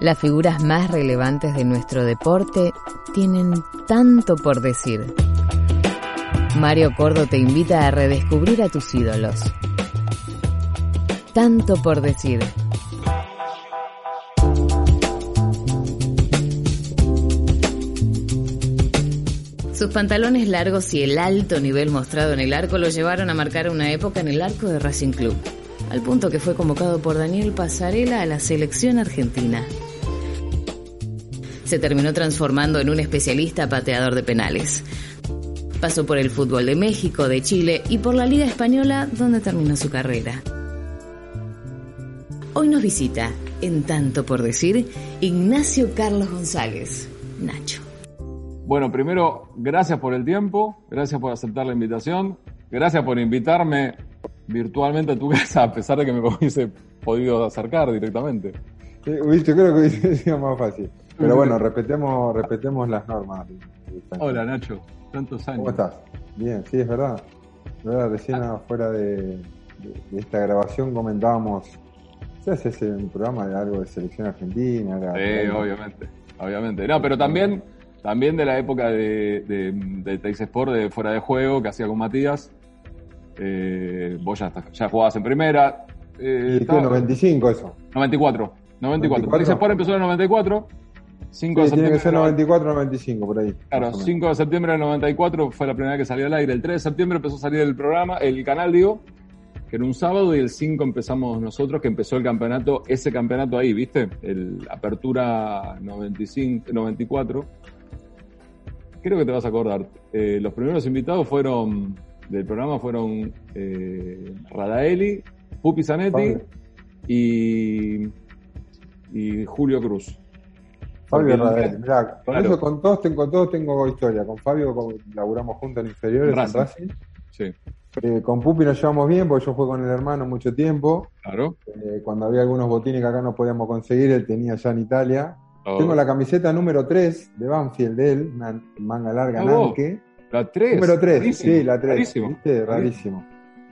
Las figuras más relevantes de nuestro deporte tienen tanto por decir. Mario Cordo te invita a redescubrir a tus ídolos. Tanto por decir. Sus pantalones largos y el alto nivel mostrado en el arco lo llevaron a marcar una época en el arco de Racing Club, al punto que fue convocado por Daniel Pasarela a la selección argentina. Se terminó transformando en un especialista pateador de penales. Pasó por el fútbol de México, de Chile y por la Liga Española, donde terminó su carrera. Hoy nos visita, en tanto por decir, Ignacio Carlos González, Nacho. Bueno, primero, gracias por el tiempo, gracias por aceptar la invitación, gracias por invitarme virtualmente a tu casa, a pesar de que me hubiese podido acercar directamente. Sí, yo creo que hubiese sido más fácil. Pero bueno, respetemos, respetemos las normas. Hola Nacho, tantos años. ¿Cómo estás? Bien, sí, es verdad. verdad recién afuera de, de, esta grabación comentábamos, ¿se hace un programa de algo de selección argentina? Sí, obviamente, obviamente. No, pero también también de la época de, de, de Sport, de fuera de juego, que hacía con Matías. Eh, vos ya, ya jugabas en primera. Eh, ¿Y qué, 95 eso? 94. 94. Teis Sport empezó en el 94. 5 de tiene que ser 94 95, por ahí. Claro, 5 de septiembre del 94 fue la primera vez que salió al aire. El 3 de septiembre empezó a salir el programa, el canal, digo, que era un sábado, y el 5 empezamos nosotros, que empezó el campeonato, ese campeonato ahí, ¿viste? El Apertura 95, 94 creo que te vas a acordar. Eh, los primeros invitados fueron del programa fueron eh, Radaeli, Pupi Zanetti y, y Julio Cruz. Fabio Radaeli, mirá, con eso con todos, con todos tengo historia. Con Fabio laburamos juntos en inferiores en Racing. Sí. Eh, con Pupi nos llevamos bien porque yo jugué con el hermano mucho tiempo. Claro. Eh, cuando había algunos botines que acá no podíamos conseguir, él tenía ya en Italia. Tengo la camiseta número 3 de Banfield de él, una manga larga, oh, La 3. Número 3, sí, la 3. Rarísimo. ¿viste? Rarísimo.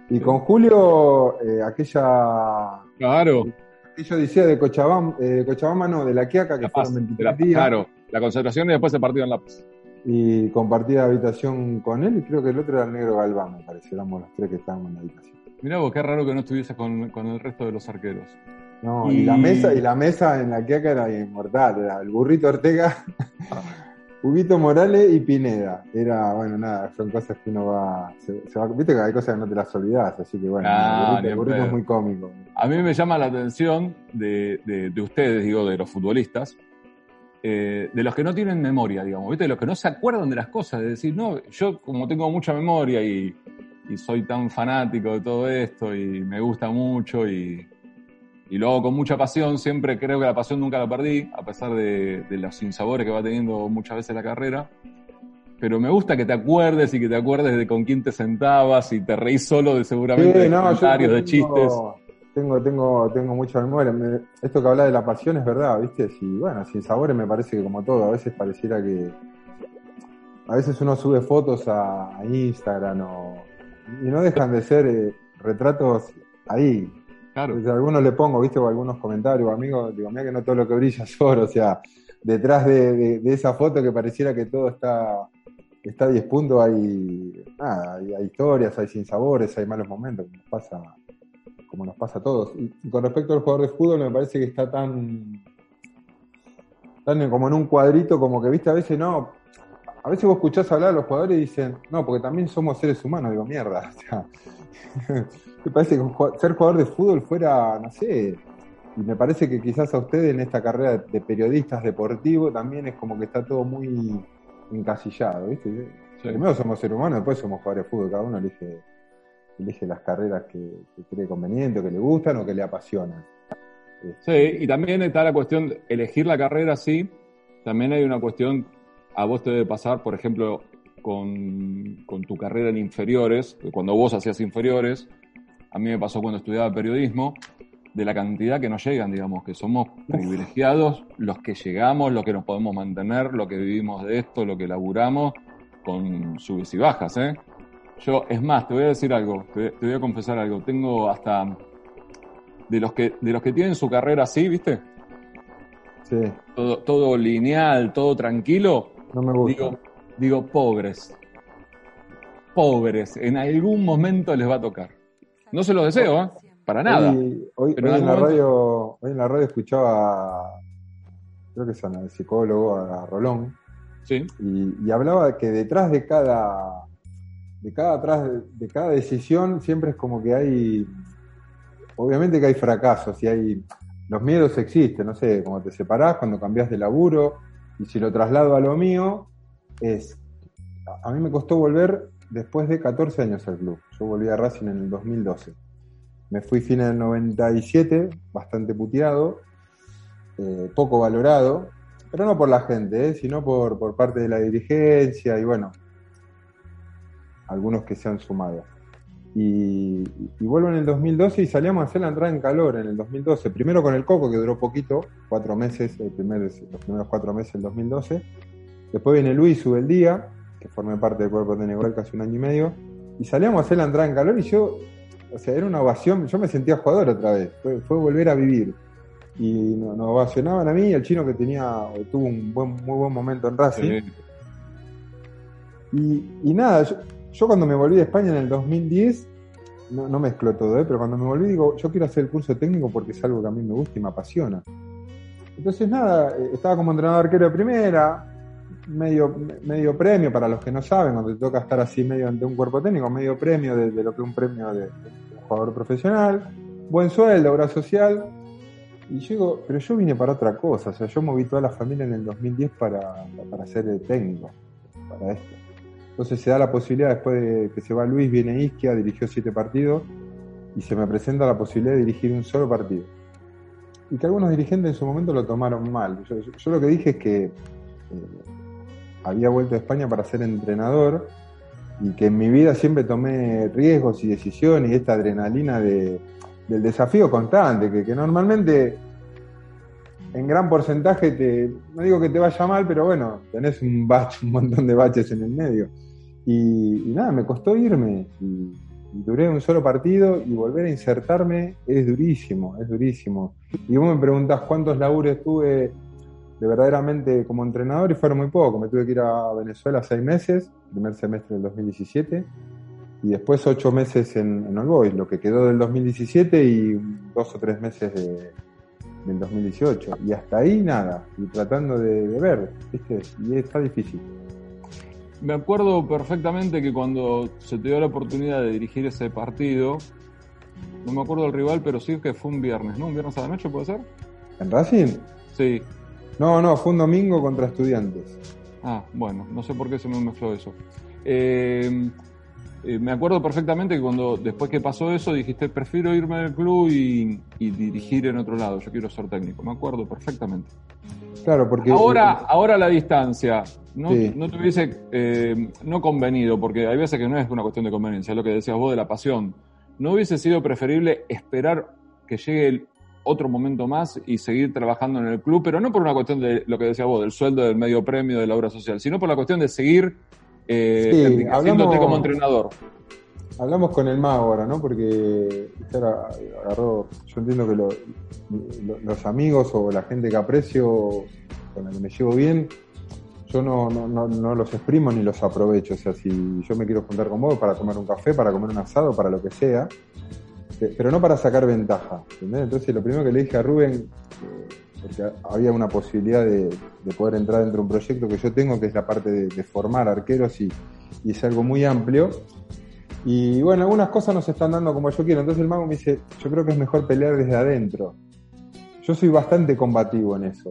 Y con Julio, eh, aquella. Claro. Aquella odisea de Cochabamba, eh, Cochabamba no, de la Quiaca, que la fueron 23 días. Claro, la concentración y después el partido en La Paz. Y compartí habitación con él, y creo que el otro era el negro Galván, me parece. Éramos los tres que estábamos en la habitación. Mirá vos, qué raro que no estuviese con, con el resto de los arqueros. No, y... la mesa, y la mesa en la que era inmortal, era el burrito Ortega, Huguito Morales y Pineda. Era, bueno, nada, son cosas que uno va, se, va, Viste que hay cosas que no te las olvidas, así que bueno, el, burrito, es muy cómico. A mí me llama la atención de, de, ustedes, digo, de los futbolistas, eh, de los que no tienen memoria, digamos, ¿viste? De los que no se acuerdan de las cosas, de decir, no, yo como tengo mucha memoria y, y soy tan fanático de todo esto y me gusta mucho y y luego con mucha pasión, siempre creo que la pasión nunca la perdí, a pesar de, los sinsabores que va teniendo muchas veces la carrera. Pero me gusta que te acuerdes y que te acuerdes de con quién te sentabas y te reís solo de seguramente de comentarios, de chistes. Tengo, tengo, tengo mucha memoria. esto que habla de la pasión es verdad, ¿viste? Y bueno, sin sabores me parece que como todo, a veces pareciera que. A veces uno sube fotos a, Instagram y no dejan de ser eh, retratos ahí, Claro. algunos le pongo, viste, o algunos comentarios, amigos, digo, mira que no todo lo que brilla es oro, o sea, detrás de, esa foto que pareciera que todo está, está a 10 puntos, hay, nada, hay, historias, hay sinsabores, hay malos momentos, como nos pasa, como nos pasa a todos. Y, con respecto al jugador de fútbol, me parece que está tan, tan como en un cuadrito, como que, viste, a veces no, a veces vos escuchás hablar a los jugadores y dicen, no, porque también somos seres humanos, digo, mierda, o sea, me parece que ser jugador de fútbol fuera, no sé, y me parece que quizás a ustedes en esta carrera de periodistas deportivos también es como que está todo muy encasillado, ¿viste? Primero somos seres humanos, después somos jugadores de fútbol, cada uno elige, elige las carreras que, cree conveniente, o que le gustan o que le apasionan. Sí, y también está la cuestión, elegir la carrera, sí, también hay una cuestión, a vos te debe pasar, por ejemplo, con, con tu carrera en inferiores, cuando vos hacías inferiores, a mí me pasó cuando estudiaba periodismo, de la cantidad que nos llegan, digamos, que somos privilegiados los que llegamos, los que nos podemos mantener, lo que vivimos de esto, lo que laburamos, con subes y bajas, ¿eh? Yo, es más, te voy a decir algo, te, voy a confesar algo, tengo hasta, de los, que, de los que tienen su carrera así, ¿viste? todo, todo lineal, todo tranquilo, no me gusta. Digo, digo, pobres. Pobres. En algún momento les va a tocar. No se lo deseo, ¿eh? Para nada. Hoy, en, la radio, hoy en la radio escuchaba, creo que es el psicólogo, a Rolón. Sí. Y, hablaba que detrás de cada, de cada, atrás de, cada decisión siempre es como que hay, obviamente que hay fracasos y hay, los miedos existen, no sé, cuando te separás, cuando cambias de laburo, y si lo traslado a lo mío, es, a mí me costó volver después de 14 años al club. Yo volví a Racing en el 2012. Me fui fin del 97, bastante puteado, eh, poco valorado, pero no por la gente, eh, sino por, por parte de la dirigencia y bueno, algunos que se han sumado. Y, vuelvo en el 2012 y salíamos a hacer la entrada en calor en el 2012. Primero con el Coco, que duró poquito, cuatro meses, los primeros cuatro meses del 2012. Después viene Luis sube el día, que formé parte del cuerpo de Neguel casi un año y medio. Y salíamos a hacer la entrada en calor y yo, o sea, era una ovación, yo me sentía jugador otra vez, fue, volver a vivir. Y nos, ovacionaban a mí y al chino que tenía, tuvo un buen, muy buen momento en Racing. Y, nada, yo, cuando me volví de España en el 2010, no, no mezclo todo, ¿eh? pero cuando me volví digo, yo quiero hacer el curso técnico porque es algo que a mí me gusta y me apasiona. Entonces nada, eh, estaba como entrenador arquero de primera, medio, medio premio, para los que no saben, cuando te toca estar así medio ante un cuerpo técnico, medio premio de, lo que un premio de, jugador profesional, buen sueldo, obra social. Y yo digo, pero yo vine para otra cosa, o sea, yo moví toda la familia en el 2010 para, para ser técnico, para esto. Entonces se da la posibilidad, después de que se va Luis, viene Isquia, dirigió siete partidos, y se me presenta la posibilidad de dirigir un solo partido. Y que algunos dirigentes en su momento lo tomaron mal. Yo, lo que dije es que eh, había vuelto a España para ser entrenador y que en mi vida siempre tomé riesgos y decisiones y esta adrenalina de, del desafío constante, que, normalmente en gran porcentaje te, no digo que te vaya mal, pero bueno, tenés un bache, un montón de baches en el medio. Y, nada, me costó irme. Y, duré un solo partido y volver a insertarme es durísimo, es durísimo. Y vos me preguntás cuántos labures tuve de verdaderamente como entrenador y fueron muy poco. Me tuve que ir a Venezuela seis meses, primer semestre del 2017, y después ocho meses en, en All Boys, lo que quedó del 2017 y dos o tres meses de, del 2018. Y hasta ahí nada, y tratando de, ver, ¿viste? Y está difícil. Me acuerdo perfectamente que cuando se te dio la oportunidad de dirigir ese partido, no me acuerdo del rival, pero sí que fue un viernes, ¿no? ¿Un viernes a la noche puede ser? ¿En Racing? Sí. No, no, fue un domingo contra estudiantes. Ah, bueno, no sé por qué se me mezcló eso. Eh, eh, me acuerdo perfectamente que cuando después que pasó eso dijiste prefiero irme al club y, dirigir en otro lado, yo quiero ser técnico, me acuerdo perfectamente. Claro, porque... Ahora, ahora la distancia, no, no te hubiese eh, no convenido, porque hay veces que no es una cuestión de conveniencia, es lo que decías vos de la pasión. ¿No hubiese sido preferible esperar que llegue el, otro momento más y seguir trabajando en el club, pero no por una cuestión de lo que decía vos, del sueldo, del medio premio, de la obra social, sino por la cuestión de seguir eh, como entrenador. Hablamos con el mago ahora, ¿no? Porque agarró, yo entiendo que los amigos o la gente que aprecio, con la que me llevo bien, yo no, no, no, los exprimo ni los aprovecho. O sea, si yo me quiero juntar con vos para tomar un café, para comer un asado, para lo que sea, pero no para sacar ventaja. Entonces lo primero que le dije a Rubén, porque había una posibilidad de, poder entrar dentro de un proyecto que yo tengo, que es la parte de, formar arqueros y, es algo muy amplio. Y bueno, algunas cosas no se están dando como yo quiero. Entonces el mago me dice, yo creo que es mejor pelear desde adentro. Yo soy bastante combativo en eso.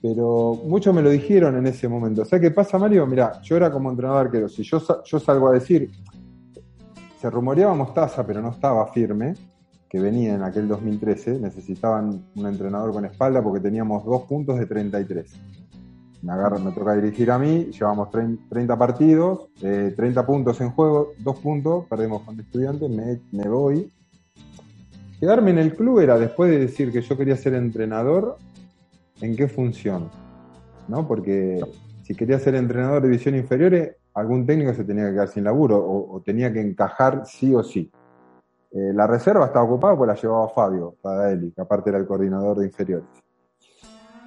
Pero muchos me lo dijeron en ese momento. ¿Sabes qué pasa, Mario? Mira, yo era como entrenador arquero. Si yo, yo salgo a decir, se rumoreaba Mostaza, pero no estaba firme, que venía en aquel 2013. Necesitaban un entrenador con espalda porque teníamos dos puntos de 33. Me agarra, me toca dirigir a mí, llevamos 30 partidos, 30 eh, puntos en juego, dos puntos, perdemos con estudiantes, me, me voy. Quedarme en el club era, después de decir que yo quería ser entrenador, ¿en qué función? ¿No? Porque si quería ser entrenador de división inferiores, algún técnico se tenía que quedar sin laburo o, tenía que encajar sí o sí. Eh, la reserva estaba ocupada pues la llevaba Fabio Padaeli, que aparte era el coordinador de inferiores.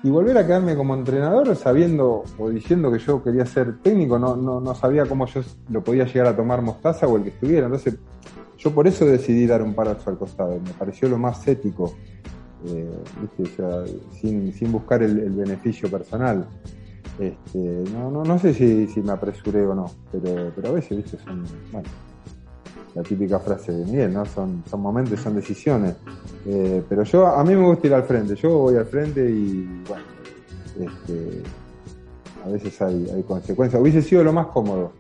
y volver a quedarme como entrenador sabiendo o diciendo que yo quería ser técnico, no, no, no sabía cómo yo lo podía llegar a tomar Mostaza o el que estuviera. Entonces, yo por eso decidí dar un paso al costado. Me pareció lo más ético, eh, sin, sin, buscar el, beneficio personal. Este, no, no, no sé si, si, me apresuré o no, pero, pero a veces, ¿viste? son, bueno, la típica frase de Miguel, ¿no? Son, son momentos, son decisiones. Eh, pero yo, a mí me gusta ir al frente, yo voy al frente y, bueno, este, a veces hay, hay consecuencias. Hubiese sido lo más cómodo,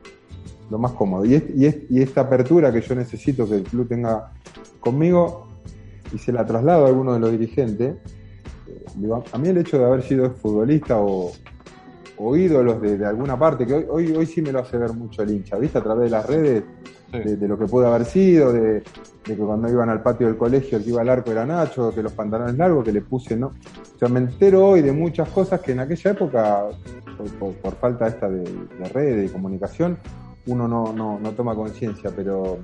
lo más cómodo. Y, y, y, esta apertura que yo necesito que el club tenga conmigo, y se la traslado a alguno de los dirigentes, eh, a mí el hecho de haber sido futbolista o, o ídolos de, alguna parte, que hoy, hoy, hoy sí me lo hace ver mucho el hincha, ¿viste? A través de las redes, de, lo que pudo haber sido, de, que cuando iban al patio del colegio el que iba al arco era Nacho, que los pantalones largos, que le puse, ¿no? O sea, me entero hoy de muchas cosas que en aquella época, por, falta esta de, de red, de comunicación, uno no, no, no toma conciencia, pero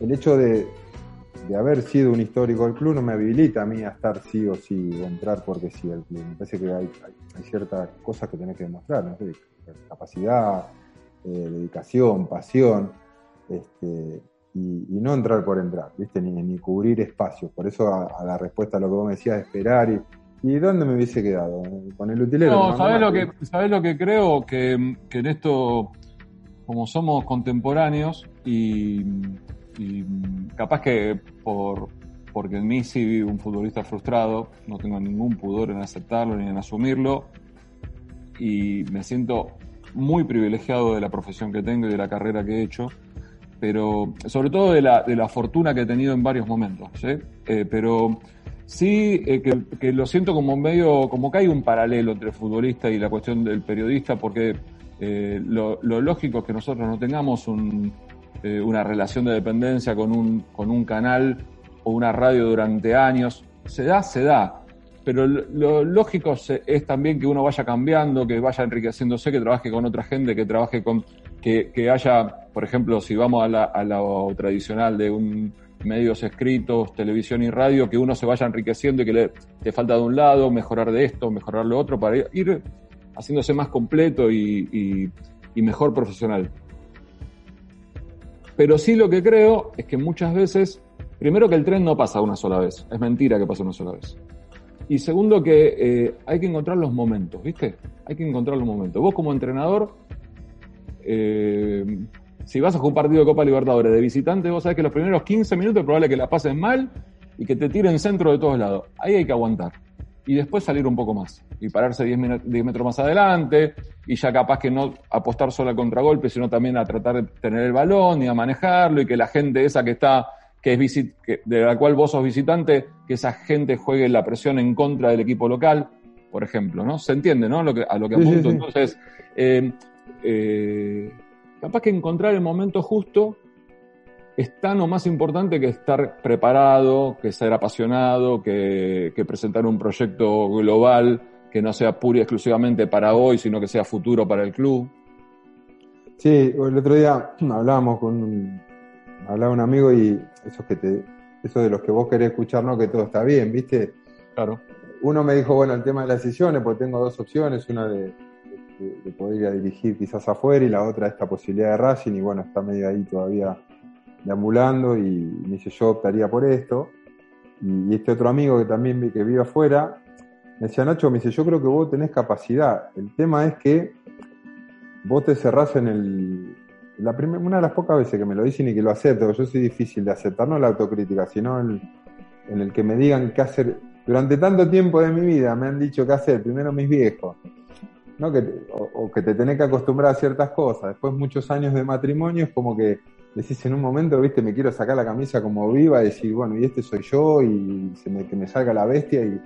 el hecho de, de haber sido un histórico del club no me habilita a mí a estar sí o sí o entrar porque sí al club. Me parece que hay, hay, ciertas cosas que tenés que demostrar, ¿no? capacidad, eh, dedicación, pasión. Este, y, no entrar por entrar, ¿viste? Ni, ni cubrir espacios. Por eso a, la respuesta a lo que vos me decías, esperar y, ¿Y dónde me hubiese quedado? ¿Con el utilero? No, ¿sabés lo, que, lo que creo? Que, en esto, como somos contemporáneos y, capaz que por porque en mí sí un futbolista frustrado, no tengo ningún pudor en aceptarlo ni en asumirlo y me siento muy privilegiado de la profesión que tengo y de la carrera que he hecho pero sobre todo de la, de la fortuna que he tenido en varios momentos. Eh, pero sí eh, que, lo siento como medio, como que hay un paralelo entre el futbolista y la cuestión del periodista, porque eh, lo, lógico es que nosotros no tengamos una relación de dependencia con un, con un canal o una radio durante años. Se da, se da. Pero lo, lógico es también que uno vaya cambiando, que vaya enriqueciéndose, que trabaje con otra gente, que trabaje con que, haya, por ejemplo, si vamos a, la, a lo tradicional de un medios escritos, televisión y radio, que uno se vaya enriqueciendo y que le, te falta de un lado, mejorar de esto, mejorar lo otro, para ir haciéndose más completo y, y mejor profesional. Pero sí lo que creo es que muchas veces, primero que el tren no pasa una sola vez, es mentira que pasa una sola vez. Y segundo que eh, hay que encontrar los momentos, ¿viste? Hay que encontrar los momentos. Vos como entrenador eh, si vas a un partido de Copa Libertadores de visitante, vos sabés que los primeros 15 minutos es probable que la pasen mal y que te tiren centro de todos lados. Ahí hay que aguantar. Y después salir un poco más. Y pararse 10, metros más adelante. Y ya capaz que no apostar solo al contragolpe, sino también a tratar de tener el balón y a manejarlo. Y que la gente esa que está, que es de la cual vos sos visitante, que esa gente juegue la presión en contra del equipo local, por ejemplo, ¿no? Se entiende, ¿no? Lo que, a lo que apunto. Entonces, eh, eh, capaz que encontrar el momento justo es tan o más importante que estar preparado, que ser apasionado, que, presentar un proyecto global que no sea pura y exclusivamente para hoy, sino que sea futuro para el club. Sí, el otro día hablábamos con un, hablaba un amigo y eso que te, eso de los que vos querés escuchar, no que todo está bien, ¿viste? Claro. Uno me dijo, bueno, el tema de las decisiones, porque tengo dos opciones, una de, de, poder ir a dirigir quizás afuera y la otra esta posibilidad de Racing y bueno, está medio ahí todavía deambulando y me dice yo optaría por esto. Y, este otro amigo que también que vive afuera, me decía Nacho, me dice yo creo que vos tenés capacidad. El tema es que vos te cerrás en el... La una de las pocas veces que me lo dicen y que lo acepto, yo soy difícil de aceptar, no la autocrítica, sino en, en el que me digan qué hacer. Durante tanto tiempo de mi vida me han dicho qué hacer, primero mis viejos, ¿no? Que o, que te tenés que acostumbrar a ciertas cosas. Después muchos años de matrimonio es como que decís en un momento, viste, me quiero sacar la camisa como viva y decir, bueno, y este soy yo y se me, que me salga la bestia y,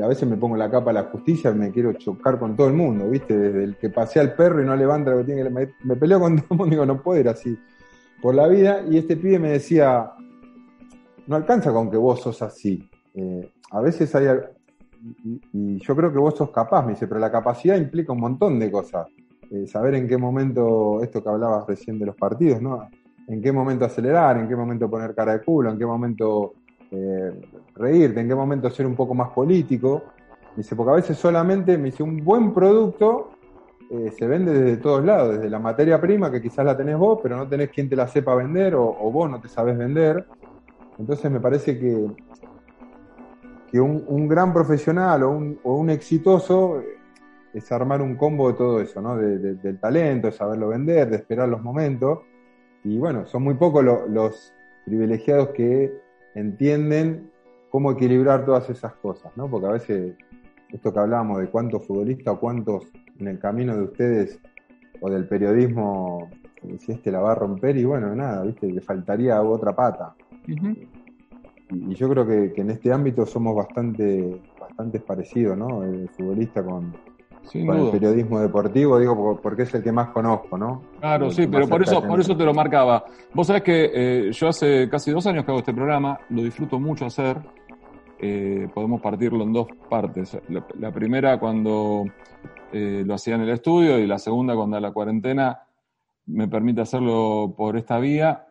a veces me pongo la capa a la justicia y me quiero chocar con todo el mundo, viste, desde el que pasea al perro y no levanta lo que tiene que me, me peleo con todo el mundo y digo, no puedo ir así por la vida y este pibe me decía, no alcanza con que vos sos así. Eh, a veces hay, y, yo creo que vos sos capaz, me dice, pero la capacidad implica un montón de cosas. Eh, saber en qué momento, esto que hablabas recién de los partidos, ¿no? En qué momento acelerar, en qué momento poner cara de culo, en qué momento eh, reírte, en qué momento ser un poco más político. Me dice, porque a veces solamente, me dice, un buen producto eh, se vende desde todos lados, desde la materia prima, que quizás la tenés vos, pero no tenés quien te la sepa vender, o, vos no te sabes vender. Entonces me parece que, que un, gran profesional o un, exitoso es armar un combo de todo eso, ¿no? del talento, de saberlo vender, de esperar los momentos. Y bueno, son muy pocos los privilegiados que entienden cómo equilibrar todas esas cosas, ¿no? Porque a veces esto que hablábamos de cuántos futbolistas o cuántos en el camino de ustedes o del periodismo, si este la va a romper y bueno, nada, viste, le faltaría otra pata. y, yo creo que, en este ámbito somos bastante, bastante parecidos, ¿no? El futbolista con, el periodismo deportivo, digo, porque es el que más conozco, ¿no? Claro, sí, pero por eso, por eso te lo marcaba. Vos sabés que eh, yo hace casi dos años que hago este programa, lo disfruto mucho hacer. Eh, podemos partirlo en dos partes. La, primera cuando eh, lo hacía en el estudio y la segunda cuando la cuarentena me permite hacerlo por esta vía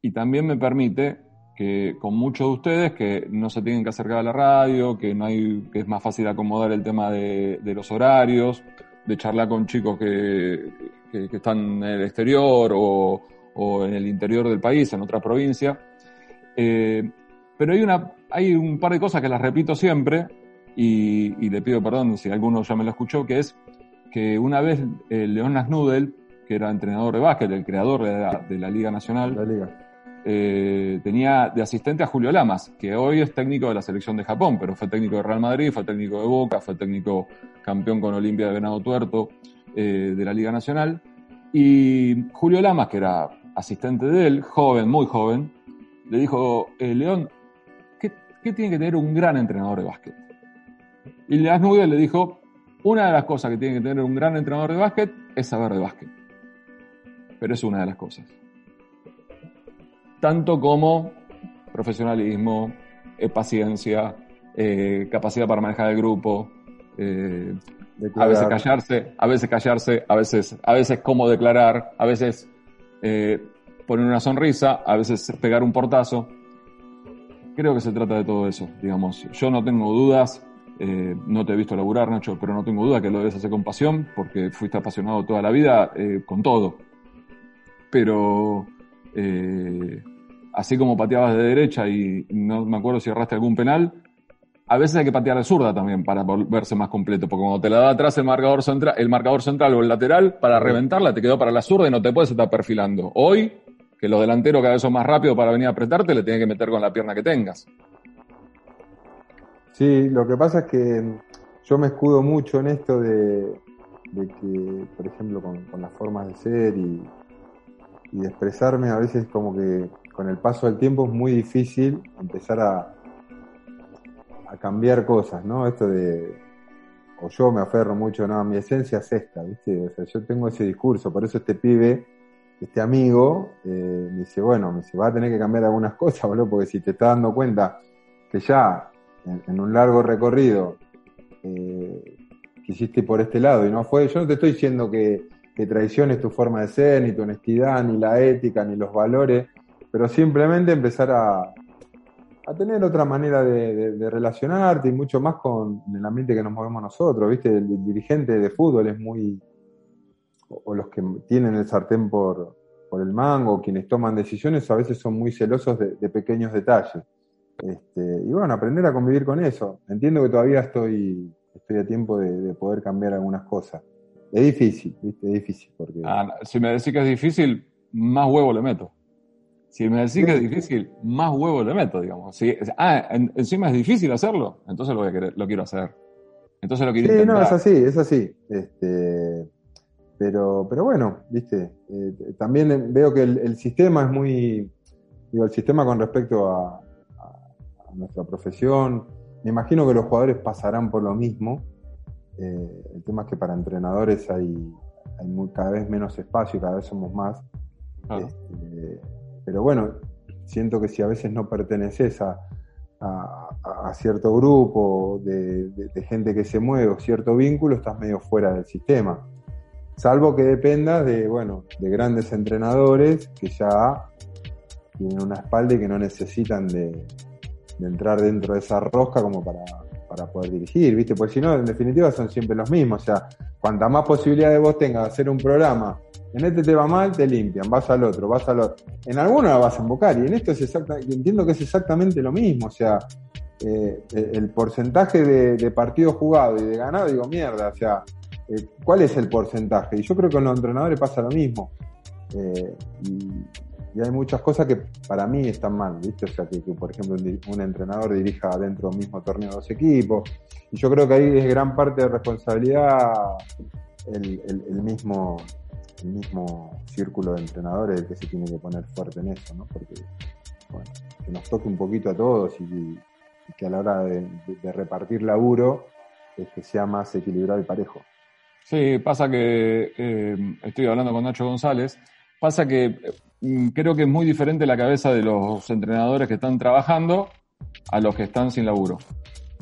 y también me permite que con muchos de ustedes que no se tienen que acercar a la radio, que no hay, que es más fácil acomodar el tema de, los horarios, de charlar con chicos que, están en el exterior o, en el interior del país, en otra provincia. Eh, pero hay una hay un par de cosas que las repito siempre y, le pido perdón si alguno ya me lo escuchó, que es que una vez eh, León Nasnudel, que era entrenador de básquet, el creador de la, Liga Nacional, eh, tenía de asistente a Julio Lamas, que hoy es técnico de la selección de Japón, pero fue técnico de Real Madrid, fue técnico de Boca, fue técnico campeón con Olimpia de Venado Tuerto eh, de la Liga Nacional. Y Julio Lamas, que era asistente de él, joven, muy joven, le dijo, León, ¿qué tiene que tener un gran entrenador de básquet? Y Leas le dijo, una de las cosas que tiene que tener un gran entrenador de básquet es saber de básquet. Pero es una de las cosas. Tanto como profesionalismo, eh, paciencia, eh, capacidad para manejar el grupo, eh, a veces callarse, a veces callarse, a veces, a veces cómo declarar, a veces poner una sonrisa, a veces pegar un portazo creo que se trata de todo eso, digamos. Yo no tengo dudas, eh, no te he visto laburar, Nacho, pero no tengo duda que lo debes hacer con pasión, porque fuiste apasionado toda la vida eh, con todo. Pero eh, así como pateabas de derecha y no me acuerdo si erraste algún penal, a veces hay que patear de zurda también para volverse más completo, porque cuando te la da atrás el marcador central, el marcador central o el lateral, para reventarla te quedó para la zurda y no te puedes estar perfilando. Hoy que los delanteros cada vez son más rápidos para venir a apretarte, le tienes que meter con la pierna que tengas. Sí, lo que pasa es que yo me escudo mucho en esto de, que, por ejemplo, con, las formas de ser y, de expresarme, a veces como que con el paso del tiempo es muy difícil empezar a, cambiar cosas, ¿no? Esto de, o yo me aferro mucho, no, mi esencia es esta, ¿viste? O sea, yo tengo ese discurso, por eso este pibe este amigo eh, me dice, bueno, me dice, va a tener que cambiar algunas cosas, boludo, porque si te estás dando cuenta que ya en, un largo recorrido eh, quisiste por este lado y no fue, yo no te estoy diciendo que, que traiciones tu forma de ser, ni tu honestidad, ni la ética, ni los valores, pero simplemente empezar a, a tener otra manera de, relacionarte y mucho más con el ambiente que nos movemos nosotros, ¿viste? el dirigente de fútbol es muy o los que tienen el sartén por, por el mango, quienes toman decisiones, a veces son muy celosos de, pequeños detalles. Este, y bueno, aprender a convivir con eso. Entiendo que todavía estoy, estoy a tiempo de, poder cambiar algunas cosas. Es difícil, ¿viste? Es difícil. Porque... Ah, si me decís que es difícil, más huevo le meto. Si me decís que es difícil, más huevo le meto, digamos. Si, ah, encima es difícil hacerlo, entonces lo, voy a querer, lo quiero hacer. Entonces lo quiero sí, no, es así, es así. Este, pero, pero bueno, viste, eh, también veo que el, sistema es muy, digo, el sistema con respecto a, nuestra profesión, me imagino que los jugadores pasarán por lo mismo. Eh, el tema es que para entrenadores hay, hay cada vez menos espacio y cada vez somos más. Este, pero bueno, siento que si a veces no perteneces a, a, cierto grupo de, de, gente que se mueve o cierto vínculo, estás medio fuera del sistema. Salvo que dependa de, bueno, de grandes entrenadores que ya tienen una espalda y que no necesitan de, entrar dentro de esa rosca como para, para poder dirigir, ¿viste? Porque si no, en definitiva son siempre los mismos. O sea, cuanta más posibilidades vos tengas de hacer un programa, en este te va mal, te limpian, vas al otro, vas al otro. En alguno la vas a invocar y en esto es exactamente, entiendo que es exactamente lo mismo. O sea, eh, el porcentaje de, partidos jugados y de ganado, digo, mierda, o sea, eh, ¿cuál es el porcentaje? Y yo creo que con los entrenadores pasa lo mismo. Eh, y, hay muchas cosas que para mí están mal, ¿viste? O sea, que, por ejemplo un, entrenador dirija dentro del mismo torneo dos equipos. Y yo creo que ahí es gran parte de responsabilidad el, mismo el mismo círculo de entrenadores el que se tiene que poner fuerte en eso, ¿no? Porque, bueno, que nos toque un poquito a todos y, que a la hora de, repartir laburo este, sea más equilibrado y parejo. Sí, pasa que eh, estoy hablando con Nacho González, pasa que creo que es muy diferente la cabeza de los entrenadores que están trabajando a los que están sin laburo.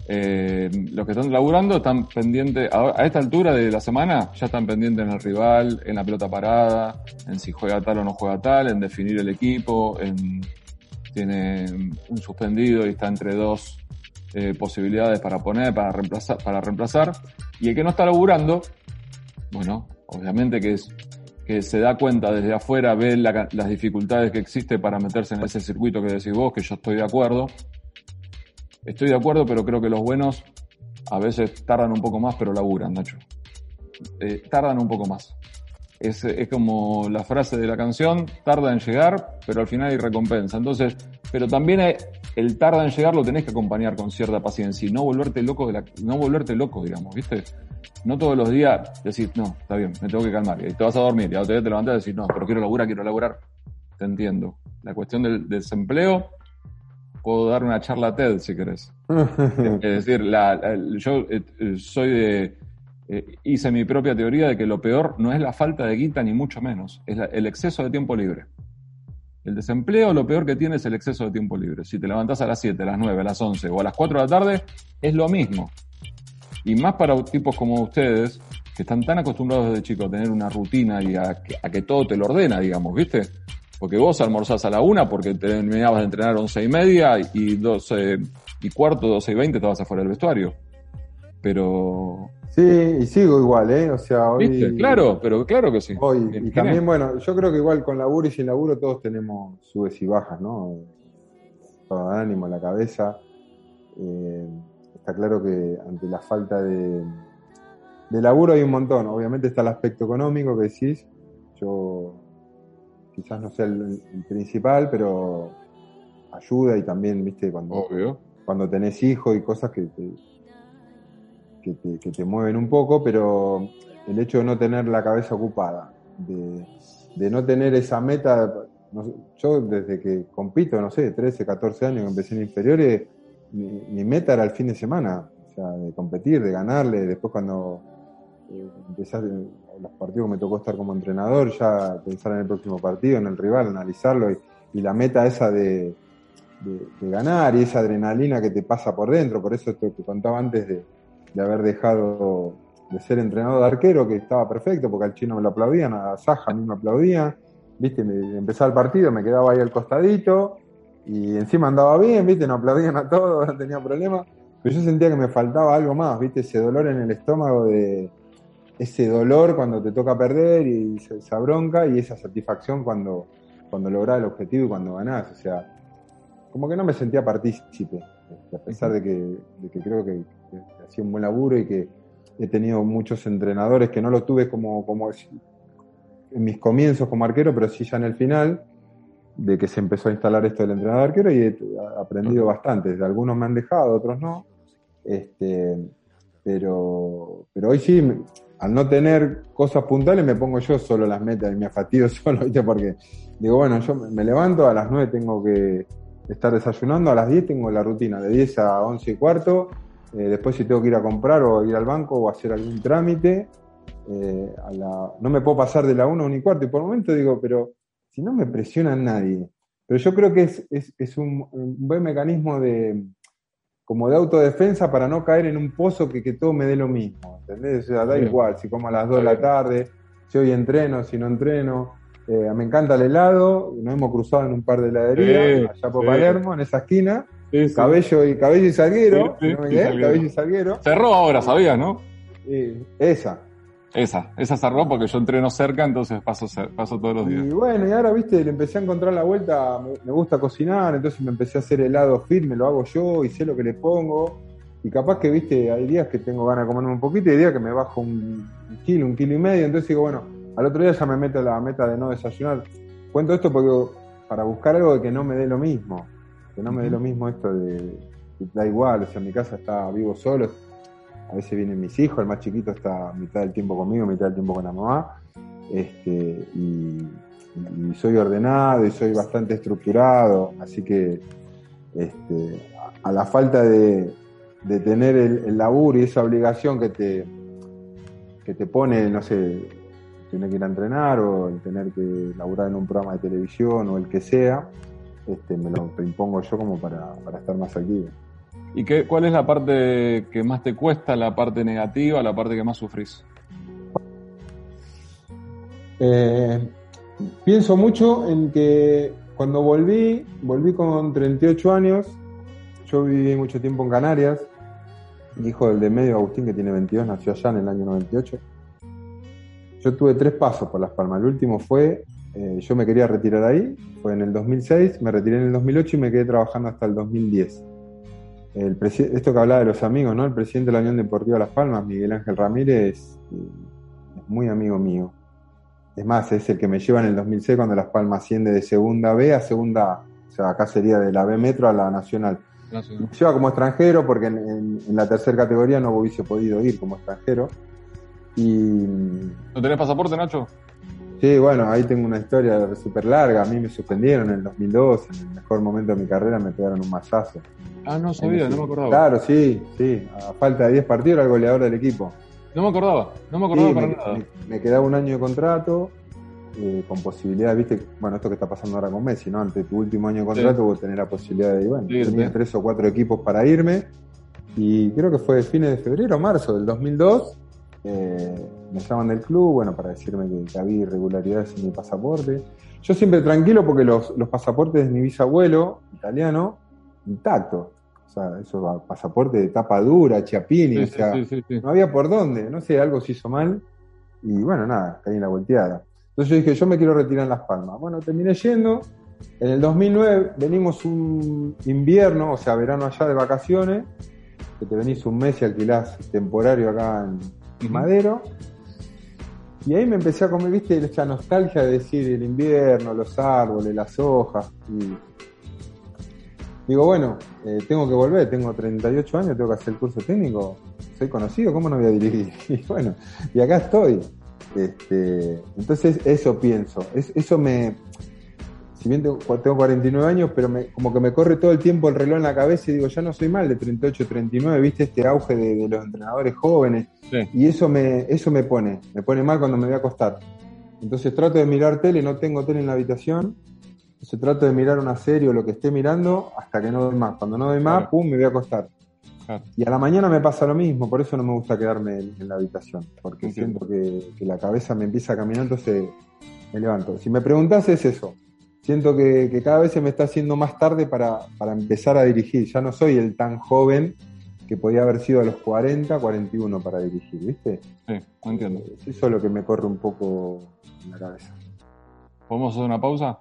Eh, los que están laburando están pendientes, a, esta altura de la semana, ya están pendientes en el rival, en la pelota parada, en si juega tal o no juega tal, en definir el equipo, en tiene un suspendido y está entre dos eh, posibilidades para poner, para reemplazar, para reemplazar. Y el que no está laburando, bueno, obviamente que es que se da cuenta desde afuera, ve las dificultades que existe para meterse en ese circuito que decís vos, que yo estoy de acuerdo. Estoy de acuerdo, pero creo que los buenos a veces tardan un poco más, pero laburan, Nacho. Eh, tardan un poco más. Es, es, como la frase de la canción, tarda en llegar, pero al final hay recompensa. Entonces, pero también el tarda en llegar lo tenés que acompañar con cierta paciencia y no volverte loco de la, no volverte loco, digamos, ¿viste? No todos los días decir, no, está bien, me tengo que calmar. Y te vas a dormir, y a otro día te levantas y decís, no, pero quiero laburar, quiero laburar. Te entiendo. La cuestión del, desempleo, puedo dar una charla TED si querés. es decir, la, yo eh, soy de eh, hice mi propia teoría de que lo peor no es la falta de guita ni mucho menos, es el exceso de tiempo libre. El desempleo lo peor que tiene es el exceso de tiempo libre. Si te levantás a las 7, a las 9, a las 11 o a las 4 de la tarde, es lo mismo. Y más para tipos como ustedes, que están tan acostumbrados desde chicos a tener una rutina y a que, todo te lo ordena, digamos, ¿viste? Porque vos almorzás a la una porque terminabas de entrenar a 11 y media y 12 y cuarto, 12 y 20 te vas afuera del vestuario. Pero Sí, y sigo igual, ¿eh? O sea, hoy. Claro, pero claro que sí. Hoy, y también, bueno, yo creo que igual con laburo y sin laburo todos tenemos subes y bajas, ¿no? Todo ánimo, la cabeza. Eh, está claro que ante la falta de, de laburo hay un montón. Obviamente está el aspecto económico que decís. Yo quizás no sea el, principal, pero ayuda y también, viste, cuando, cuando tenés hijos y cosas que que te, mueven un poco, pero el hecho de no tener la cabeza ocupada, de, no tener esa meta, yo desde que compito, no sé, 13, 14 años que empecé en inferiores, mi, meta era el fin de semana, o sea, de competir, de ganarle, después cuando eh, los partidos me tocó estar como entrenador, ya pensar en el próximo partido, en el rival, analizarlo y, la meta esa de, ganar y esa adrenalina que te pasa por dentro, por eso te contaba antes de, haber dejado de ser entrenador de arquero, que estaba perfecto, porque al chino me lo aplaudían, a Saja a me aplaudían, viste, empezaba el partido, me quedaba ahí al costadito, y encima andaba bien, viste, no aplaudían a todos, no tenía problema, pero yo sentía que me faltaba algo más, viste, ese dolor en el estómago de ese dolor cuando te toca perder y esa bronca y esa satisfacción cuando, cuando lográs el objetivo y cuando ganás, o sea, como que no me sentía partícipe, a pesar de que, de que creo que, que hacía un buen laburo y que he tenido muchos entrenadores que no lo tuve como, como en mis comienzos como arquero, pero sí ya en el final, de que se empezó a instalar esto del entrenador arquero y he aprendido bastante. Algunos me han dejado, otros no. Este, pero, pero hoy sí, al no tener cosas puntuales, me pongo yo solo las metas y me afatido solo, ¿viste? Porque digo, bueno, yo me levanto, a las 9 tengo que estar desayunando, a las 10 tengo la rutina, de 10 a 11 y cuarto, eh, después si tengo que ir a comprar o ir al banco o hacer algún trámite, eh, no me puedo pasar de la 1 a 1 y cuarto. Y por el momento digo, pero si no me presiona nadie. Pero yo creo que es, un, buen mecanismo de como de autodefensa para no caer en un pozo que, todo me dé lo mismo. ¿Entendés? O sea, da igual si como a las 2 de la tarde, si hoy entreno, si no entreno. Eh, me encanta el helado, nos hemos cruzado en un par de heladerías, allá por Palermo, en esa esquina Sí. Cabello y cabello y salguero. Cabello y salguero. Cerró ahora, sabías, ¿no? Sí, esa. Esa, esa cerró porque yo entreno cerca, entonces paso, paso todos los Y días. bueno, y ahora, viste, le empecé a encontrar la vuelta, me, me gusta cocinar, entonces me empecé a hacer helado firme, lo hago yo y sé lo que le pongo. Y capaz que, viste, hay días que tengo ganas de comerme un poquito y hay días que me bajo un, kilo, un kilo y medio, entonces digo, bueno, al otro día ya me meto la meta de no desayunar. Cuento esto porque para buscar algo de que no me dé lo mismo, que no me dé lo mismo esto de, que da igual, o sea, en mi casa está vivo solo, a veces vienen mis hijos, el más chiquito está mitad del tiempo conmigo, mitad del tiempo con la mamá, este, y, soy ordenado y soy bastante estructurado, así que este, a, la falta de, de tener el, el laburo y esa obligación que te, que te pone, no sé, tener que ir a entrenar o el tener que laburar en un programa de televisión o el que sea, este, me lo impongo yo como para, para estar más activo. ¿Y qué, cuál es la parte que más te cuesta, la parte negativa, la parte que más sufrís? Eh, pienso mucho en que cuando volví, volví con 38 años, yo viví mucho tiempo en Canarias, mi hijo del de medio, Agustín, que tiene 22, nació allá en el año 98. Yo tuve tres pasos por Las Palmas, el último fue, eh, yo me quería retirar ahí, fue en el 2006, me retiré en el 2008 y me quedé trabajando hasta el 2010. El esto que hablaba de los amigos, ¿no? El presidente de la Unión Deportiva Las Palmas, Miguel Ángel Ramírez, eh, es muy amigo mío. Es más, es el que me lleva en el 2006 cuando Las Palmas asciende de segunda B a segunda A. O sea, acá sería de la B Metro a la Nacional. Me lleva como extranjero porque en, en- en la tercera categoría no hubiese podido ir como extranjero. Y ¿No tenés pasaporte, Nacho? Sí, bueno, ahí tengo una historia súper larga. A mí me suspendieron en el 2002, en el mejor momento de mi carrera me pegaron un mazazo. Ah, no sabía, no me acordaba. Claro, sí, sí. A falta de 10 partidos era el goleador del equipo. No me acordaba, no me acordaba Sí, para me, nada. me- me quedaba un año de contrato, eh, con posibilidad, viste, bueno, esto que está pasando ahora con Messi, ¿no? Ante tu último año de contrato, vos tenés la posibilidad de, bueno, Sí, tenía sí. tres o cuatro equipos para irme, y creo que fue fines de febrero o marzo del 2002, eh, me llaman del club, bueno, para decirme que, que había irregularidades en mi pasaporte. Yo siempre tranquilo porque los, los pasaportes de mi bisabuelo, italiano, intactos. O sea, eso va, pasaporte de tapa dura, Chiapini, Sí, o sea, sí, sí, sí. no había por dónde, no sé, algo se hizo mal y bueno, nada, caí en la volteada. Entonces yo dije, yo me quiero retirar en Las Palmas. Bueno, terminé yendo. En el 2009 venimos un invierno, o sea, verano allá de vacaciones, que te venís un mes y alquilás temporario acá en. Madero. Y ahí me empecé a comer, viste, esa nostalgia de decir el invierno, los árboles, las hojas. Y digo, bueno, eh, tengo que volver, tengo 38 años, tengo que hacer el curso técnico, soy conocido, ¿cómo no voy a dirigir? Y bueno, y acá estoy. Este, entonces eso pienso, es- eso me, si bien tengo, tengo 49 años, pero me, como que me corre todo el tiempo el reloj en la cabeza y digo, ya no soy mal de 38, 39, viste este auge de, de los entrenadores jóvenes, Sí. y eso me, eso me pone, me pone mal cuando me voy a acostar. Entonces trato de mirar tele, no tengo tele en la habitación, entonces trato de mirar una serie o lo que esté mirando hasta que no doy más. Cuando no doy más, Claro. pum, me voy a acostar. Claro. Y a la mañana me pasa lo mismo, por eso no me gusta quedarme en, en la habitación, porque siento que, que la cabeza me empieza a caminar, entonces me levanto. Si me preguntás es eso, siento que, que cada vez se me está haciendo más tarde para, para empezar a dirigir, ya no soy el tan joven que podía haber sido a los 40, 41 para dirigir, ¿viste? Sí, entiendo. Eso es lo que me corre un poco en la cabeza. ¿Podemos hacer una pausa?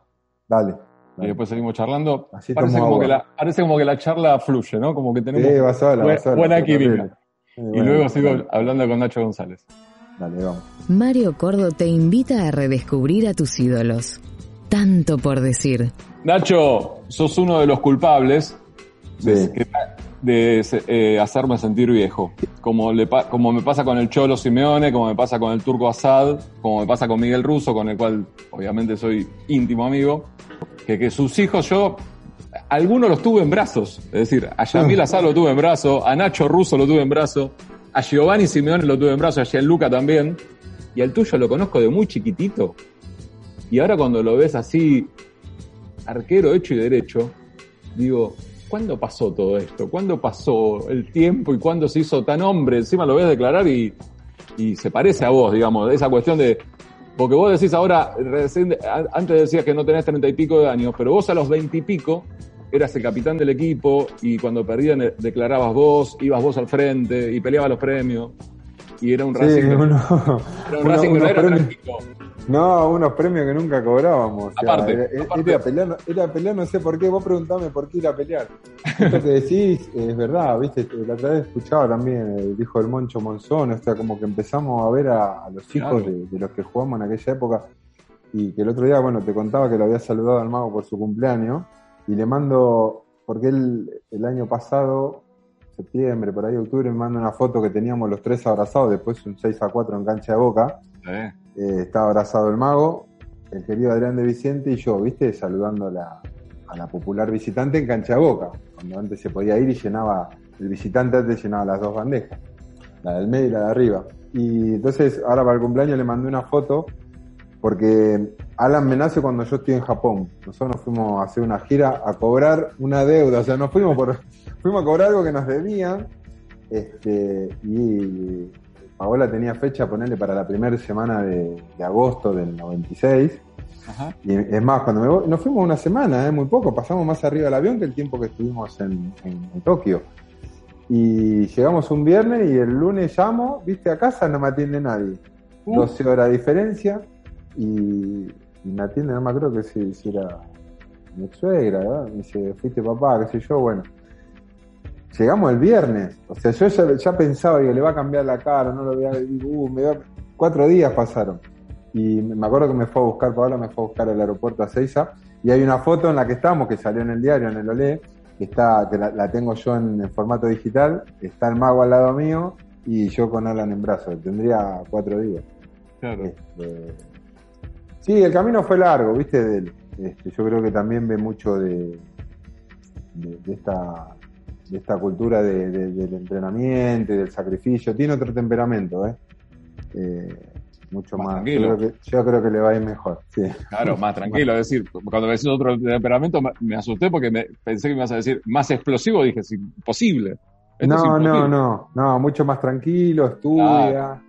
Dale. Y después seguimos charlando. Así Parece como, agua. que la, parece como que la charla fluye, ¿no? Como que tenemos Sí, vas sola, buen- vas sola, buena química. Eh, Y bueno, luego sigo dale, hablando con Nacho González. Dale, vamos. Mario Cordo te invita a redescubrir a tus ídolos. Tanto por decir. Nacho, sos uno de los culpables de, Sí. que- de, eh, hacerme sentir viejo. Como, le como me pasa con el Cholo Simeone, como me pasa con el Turco Assad, como me pasa con Miguel Russo, con el cual obviamente soy íntimo amigo, que, que sus hijos yo, algunos los tuve en brazos. Es decir, a Yamil Assad lo tuve en brazos, a Nacho Russo lo tuve en brazos, a Giovanni Simeone lo tuve en brazos, a Gianluca también, y al tuyo lo conozco de muy chiquitito. Y ahora cuando lo ves así, arquero hecho y derecho, digo, ¿cuándo pasó todo esto? ¿Cuándo pasó el tiempo y cuándo se hizo tan hombre? Encima lo ves declarar y, y se parece a vos, digamos, esa cuestión de... Porque vos decís ahora, recién, antes decías que no tenés treinta y pico de años, pero vos a los veintipico eras el capitán del equipo y cuando perdían eh, declarabas vos, ibas vos al frente y peleabas los premios. Y era un Racing, uno, era un Racing que no era trágico. No, unos premios que nunca cobrábamos. O sea, Aparte, era, aparte. Era, pelear, era pelear, no sé por qué. Vos preguntame por qué ir a pelear. Esto que decís es verdad, ¿viste? La otra vez escuchaba también, eh, dijo el Moncho Monzón, o sea, como que empezamos a ver a, a los hijos Claro. de, de los que jugamos en aquella época. Y que el otro día, bueno, te contaba que lo había saludado al mago por su cumpleaños. Y le mando, porque él el año pasado, septiembre, por ahí, octubre, me manda una foto que teníamos los tres abrazados, después un 6 a 4 en cancha de boca. Eh, Eh, estaba abrazado el mago, el querido Adrián de Vicente y yo, ¿viste? Saludando a la, a la popular visitante en Cancha Boca, cuando antes se podía ir y llenaba, el visitante antes llenaba las dos bandejas, la del medio y la de arriba. Y entonces, ahora para el cumpleaños le mandé una foto, porque Alan me nace cuando yo estoy en Japón. Nosotros nos fuimos a hacer una gira a cobrar una deuda, o sea, nos fuimos por, fuimos a cobrar algo que nos debían, este, y Paola tenía fecha, ponerle para la primera semana de, de agosto del 96. ajá. Y es más, cuando me voy, nos fuimos una semana, ¿eh? muy poco, pasamos más arriba del avión que el tiempo que estuvimos en, en- en Tokio. Y llegamos un viernes y el lunes llamo, viste, a casa no me atiende nadie. Uh. 12 horas de diferencia y, y me atiende, no me acuerdo que si, si era mi suegra, ¿verdad? Me dice, fuiste papá, qué sé yo, bueno. Llegamos el viernes, o sea, yo ya, ya pensaba, digo, le va a cambiar la cara, no lo voy a uh, me va- cuatro días pasaron. Y me acuerdo que me fue a buscar, Paola me fue a buscar al aeropuerto a Seiza, y hay una foto en la que estamos, que salió en el diario, en el Olé, que está, que la, la tengo yo en, en formato digital, está el mago al lado mío, y yo con Alan en brazos, tendría cuatro días. Claro. Este, sí, el camino fue largo, viste. Este, yo creo que también ve mucho de, de, de esta esta cultura de- de- del entrenamiento y del sacrificio. Tiene otro temperamento, ¿eh? Eh, mucho Más más. tranquilo. Yo creo, que, yo creo que le va a ir mejor. Sí. Claro, más tranquilo. Es decir, cuando me decís otro temperamento, me- asusté porque me, pensé que me ibas a decir más explosivo. Dije, es imposible. Esto No, no, imposible. no, no, mucho más tranquilo, estudia,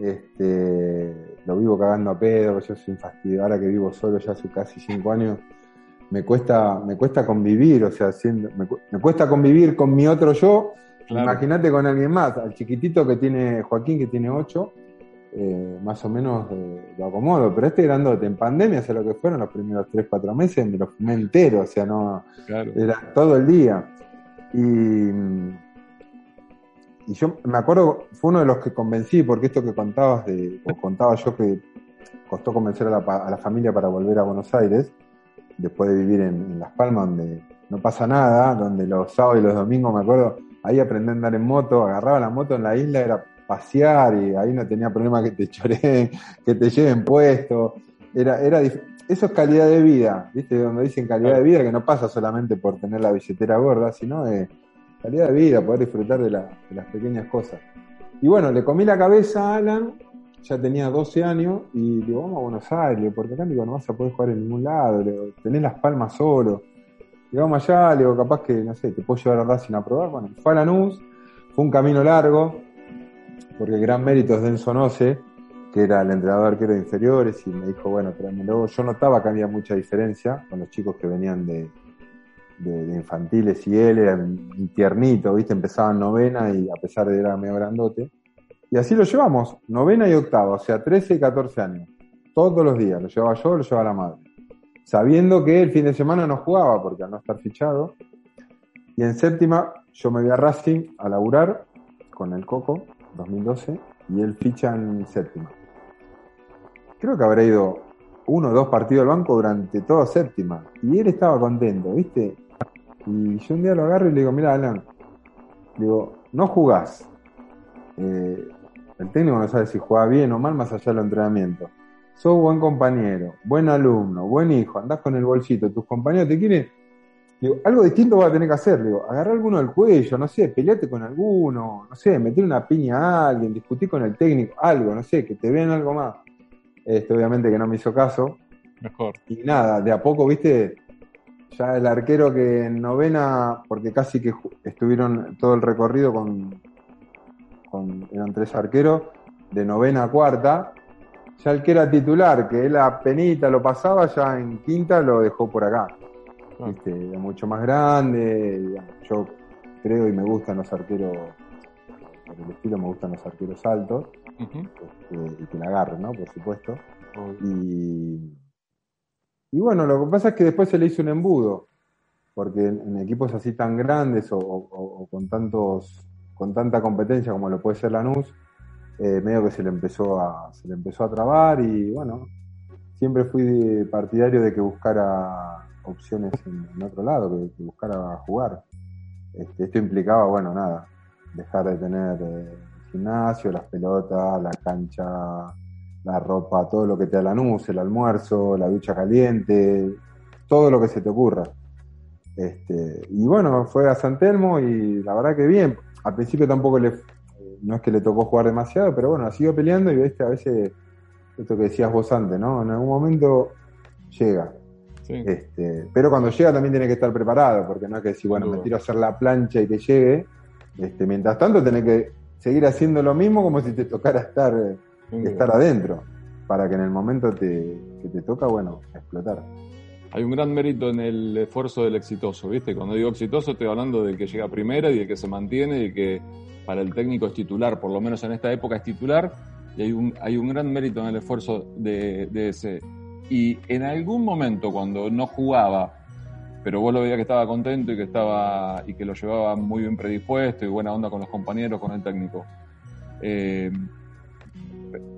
este, lo vivo cagando a pedo, yo soy fastidio, ahora que vivo solo ya hace casi cinco años, me cuesta, me cuesta convivir, o sea, siendo, me, me cuesta convivir con mi otro yo, Claro. imagínate con alguien más, al chiquitito que tiene Joaquín, que tiene ocho, eh, más o menos eh, lo acomodo, pero este grandote en pandemia, sé lo que fueron los primeros tres, cuatro meses, me lo fumé entero, o sea, no, Claro. era todo el día. Y, y yo me acuerdo, fue uno de los que convencí, porque esto que contabas, de, o contaba yo que costó convencer a la, a la familia para volver a Buenos Aires, después de vivir en, en Las Palmas, donde no pasa nada, donde los sábados y los domingos, me acuerdo, ahí aprendí a andar en moto, agarraba la moto en la isla, era pasear y ahí no tenía problema que te choreen, que te lleven puesto. Era, era eso es calidad de vida, ¿viste? Donde dicen calidad de vida, que no pasa solamente por tener la billetera gorda, sino de calidad de vida, poder disfrutar de, la- de las pequeñas cosas. Y bueno, le comí la cabeza a Alan, ya tenía 12 años, y digo, vamos a Buenos Aires, porque acá digo, no vas a poder jugar en ningún lado, digo, tenés las palmas solo. Le digo, vamos allá, le digo, capaz que, no sé, te puedo llevar a Racing a probar. Bueno, fue a Lanús, fue un camino largo, porque el gran mérito es de Enzo Noce, que era el entrenador arquero de inferiores, y me dijo, bueno, tráemelo. Yo notaba que había mucha diferencia con los chicos que venían de, infantiles y él era tiernito, ¿viste? Empezaba en novena y a pesar de que era medio grandote. Y así lo llevamos, novena y octava, o sea, 13 y 14 años. Todos los días, lo llevaba yo, lo llevaba la madre. Sabiendo que el fin de semana no jugaba, porque al no estar fichado. Y en séptima, yo me voy a Racing a laburar con el Coco, 2012, y él ficha en séptima. Creo que habrá ido uno o dos partidos al banco durante toda séptima. Y él estaba contento, ¿viste? Y yo un día lo agarro y le digo, mira, Alan, digo, no jugás. Eh, el técnico no sabe si juega bien o mal más allá del entrenamiento. Sos buen compañero, buen alumno, buen hijo, andás con el bolsito, tus compañeros te quieren. Digo, algo distinto vas a tener que hacer, digo, agarrar alguno del cuello, no sé, peleate con alguno, no sé, meter una piña a alguien, discutir con el técnico, algo, no sé, que te vean algo más. Este, obviamente que no me hizo caso. Mejor. Y nada, de a poco, viste, ya el arquero que en novena, porque casi que estuvieron todo el recorrido con, con eran tres arqueros, de novena a cuarta, ya el que era titular, que él a penita lo pasaba, ya en quinta lo dejó por acá. Es mucho más grande. Yo creo y me gustan los arqueros, por el estilo me gustan los arqueros altos, este, y que la agarren, ¿no? Por supuesto. Y, y bueno, lo que pasa es que después se le hizo un embudo, porque en, equipos así tan grandes o, con tantos con tanta competencia como lo puede ser Lanús, eh, medio que se le empezó a se le empezó a trabar y bueno, siempre fui partidario de que buscara opciones en, otro lado, que, buscara jugar. Este, esto implicaba, bueno, nada, dejar de tener eh, el gimnasio, las pelotas, la cancha, la ropa, todo lo que te da la el almuerzo, la ducha caliente, todo lo que se te ocurra. Este, y bueno, fue a San Telmo y la verdad que bien. Al principio tampoco le, no es que le tocó jugar demasiado, pero bueno, ha sido peleando y viste a veces esto que decías vos antes, ¿no? En algún momento llega. Este, pero cuando llega también tiene que estar preparado, porque no es que decir, bueno, me tiro a hacer la plancha y que llegue. Este, mientras tanto, tenés que seguir haciendo lo mismo como si te tocara estar, estar adentro, para que en el momento que te toca, bueno, explotar. Hay un gran mérito en el esfuerzo del exitoso, ¿viste? Cuando digo exitoso estoy hablando de que llega primera y de que se mantiene y que para el técnico es titular, por lo menos en esta época es titular, y hay un, hay un gran mérito en el esfuerzo de, de ese y en algún momento cuando no jugaba, pero vos lo veías que estaba contento y que estaba y que lo llevaba muy bien predispuesto y buena onda con los compañeros, con el técnico. Eh,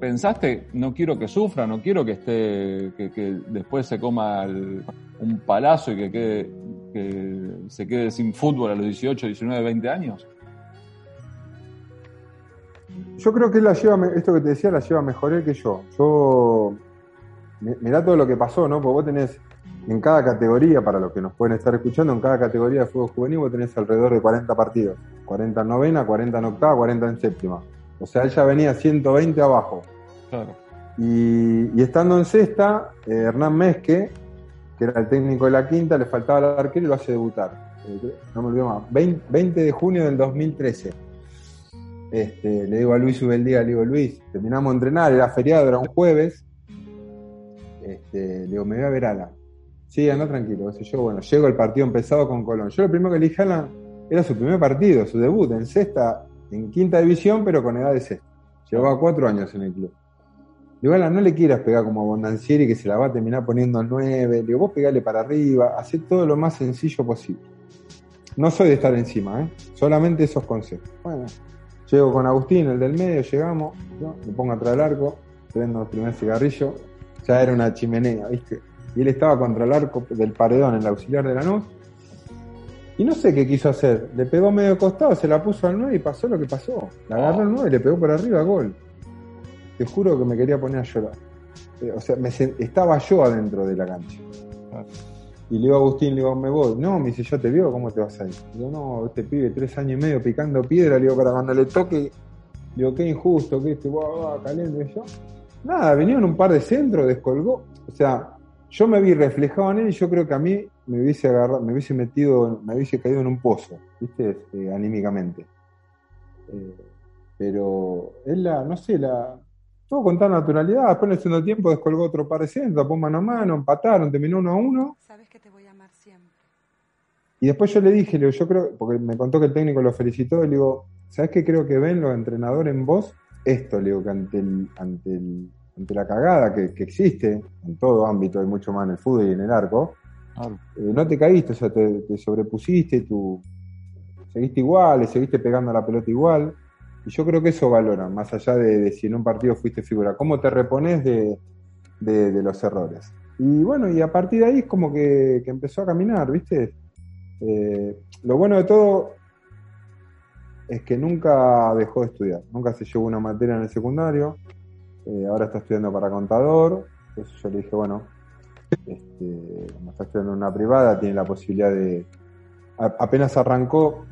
pensaste, no quiero que sufra, no quiero que esté, que, después se coma un palazo y que, quede, que se quede sin fútbol a los 18, 19, 20 años? Yo creo que él la lleva, esto que te decía, la lleva mejor que yo. Yo mirá todo lo que pasó, ¿no? Porque vos tenés en cada categoría, para los que nos pueden estar escuchando, en cada categoría de fútbol juvenil vos tenés alrededor de 40 partidos. 40 en novena, 40 en octava, 40 en séptima. O sea, ella venía 120 abajo. Claro. Y, estando en sexta, eh, Hernán Mezque, que era el técnico de la quinta, le faltaba el arquero y lo hace debutar. Eh, no me olvido más. 20, de junio del 2013. Este, le digo a Luis Ubeldía, le digo, Luis, terminamos de entrenar, era feriado, era un jueves, este, le digo, me voy a ver Alan. Sí, anda tranquilo. Yo, bueno, llego el partido empezado con Colón. Yo lo primero que le dije a Alan era su primer partido, su debut en sexta, en quinta división, pero con edad de sexta. Llevaba cuatro años en el club. Digo, no le quieras pegar como a Bondancieri que se la va a terminar poniendo nueve. Digo, vos pegale para arriba, hacé todo lo más sencillo posible. No soy de estar encima, ¿eh? solamente esos consejos. Bueno, llego con Agustín, el del medio, llegamos, me pongo atrás del arco, prendo el primer cigarrillo, ya era una chimenea, ¿viste? Y él estaba contra el arco del paredón, el auxiliar de la luz. Y no sé qué quiso hacer. Le pegó medio costado, se la puso al 9 y pasó lo que pasó. La agarró al 9 y le pegó por arriba, gol. Te juro que me quería poner a llorar. Eh, o sea, me estaba yo adentro de la cancha. Y le digo a Agustín, le digo, me voy. No, me dice, yo te veo, ¿cómo te vas a ir? Le digo, no, este pibe tres años y medio picando piedra, le digo, para cuando le toque, le digo, qué injusto, que este, va, caliente. Y yo, nada, vinieron un par de centros, descolgó. O sea, yo me vi reflejado en él y yo creo que a mí me hubiese agarrado, me hubiese metido, me hubiese caído en un pozo, ¿viste? Este, anímicamente. Eh, pero él la, no sé, la. Todo con tal naturalidad. Después en el segundo tiempo descolgó otro par de centros, tapó mano a mano, empataron, terminó uno a uno. Sabes que te voy a amar siempre. Y después yo le dije, le digo, yo creo, porque me contó que el técnico lo felicitó, y le digo, ¿sabes qué creo que ven los entrenadores en vos? esto, le digo, que ante, el, ante, el, ante la cagada que, existe en todo ámbito, hay mucho más en el fútbol y en el arco, eh, no te caíste, o sea, te, sobrepusiste, tú seguiste igual, le seguiste pegando a la pelota igual. Y yo creo que eso valora, más allá de, si en un partido fuiste figura, cómo te repones de, de, los errores. Y bueno, y a partir de ahí es como que, empezó a caminar, ¿viste? Eh, lo bueno de todo es que nunca dejó de estudiar, nunca se llevó una materia en el secundario, eh, ahora está estudiando para contador, entonces yo le dije, bueno, este, como está estudiando en una privada, tiene la posibilidad de, apenas arrancó,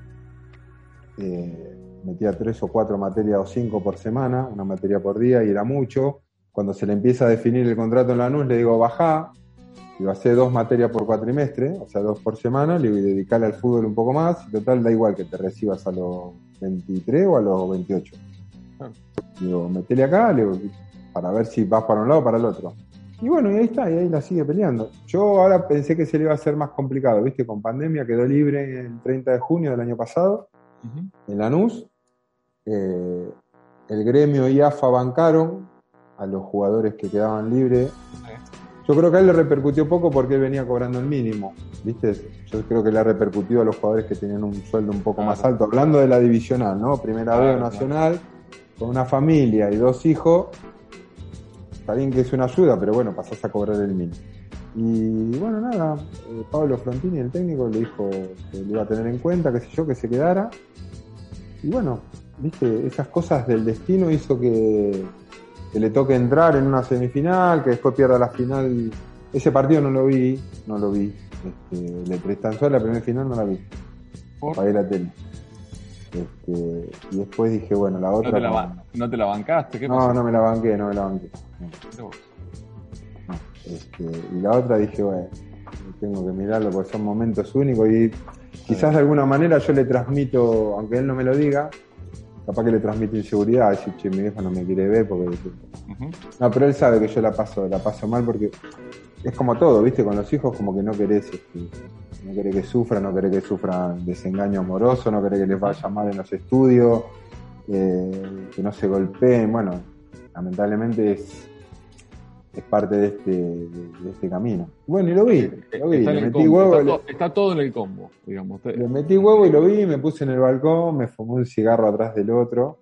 eh, metía tres o cuatro materias o cinco por semana, una materia por día y era mucho, cuando se le empieza a definir el contrato en la NUS, le digo, bajá, y va a hacer dos materias por cuatrimestre, o sea, dos por semana, le voy a dedicarle al fútbol un poco más, y total da igual que te recibas a los 23 o a los 28. Digo, metele acá, para ver si vas para un lado o para el otro. Y bueno, y ahí está, y ahí la sigue peleando. Yo ahora pensé que se le iba a hacer más complicado, ¿viste? Con pandemia quedó libre el 30 de junio del año pasado en Lanús. Eh, el gremio y AFA bancaron a los jugadores que quedaban libres. Yo creo que a él le repercutió poco porque él venía cobrando el mínimo, ¿viste? Yo creo que le ha repercutido a los jugadores que tenían un sueldo un poco más alto. Hablando de la divisional, ¿no? Primera vez nacional, con una familia y dos hijos, está bien que es una ayuda, pero bueno, pasás a cobrar el mínimo. Y bueno, nada, eh, Pablo Frontini, el técnico, le dijo que le iba a tener en cuenta, qué sé yo, que se quedara. Y bueno, viste, esas cosas del destino hizo que, que le toque entrar en una semifinal, que después pierda la final. Ese partido no lo vi, no lo vi. Este, le prestan la primera final no la vi. Pagué la tele. Este, y después dije, bueno, la otra. ¿No te la, bancaste? ¿Qué no, no me la banqué, no me la banqué. Este, y la otra dije, bueno, tengo que mirarlo porque son momentos únicos y quizás de alguna manera yo le transmito, aunque él no me lo diga, capaz que le transmito inseguridad, decir, che, mi vieja no me quiere ver porque... No, pero él sabe que yo la paso, la paso mal porque es como todo, ¿viste? Con los hijos como que no querés, este, no querés que sufran, no querés que sufran desengaño amoroso, no querés que les vaya mal en los estudios, eh, que no se golpeen, bueno, lamentablemente es, es parte de este, de, este camino. Bueno, y lo vi, lo vi, está, metí huevo, está, todo en el combo, digamos. Le metí huevo y lo vi, me puse en el balcón, me fumé un cigarro atrás del otro.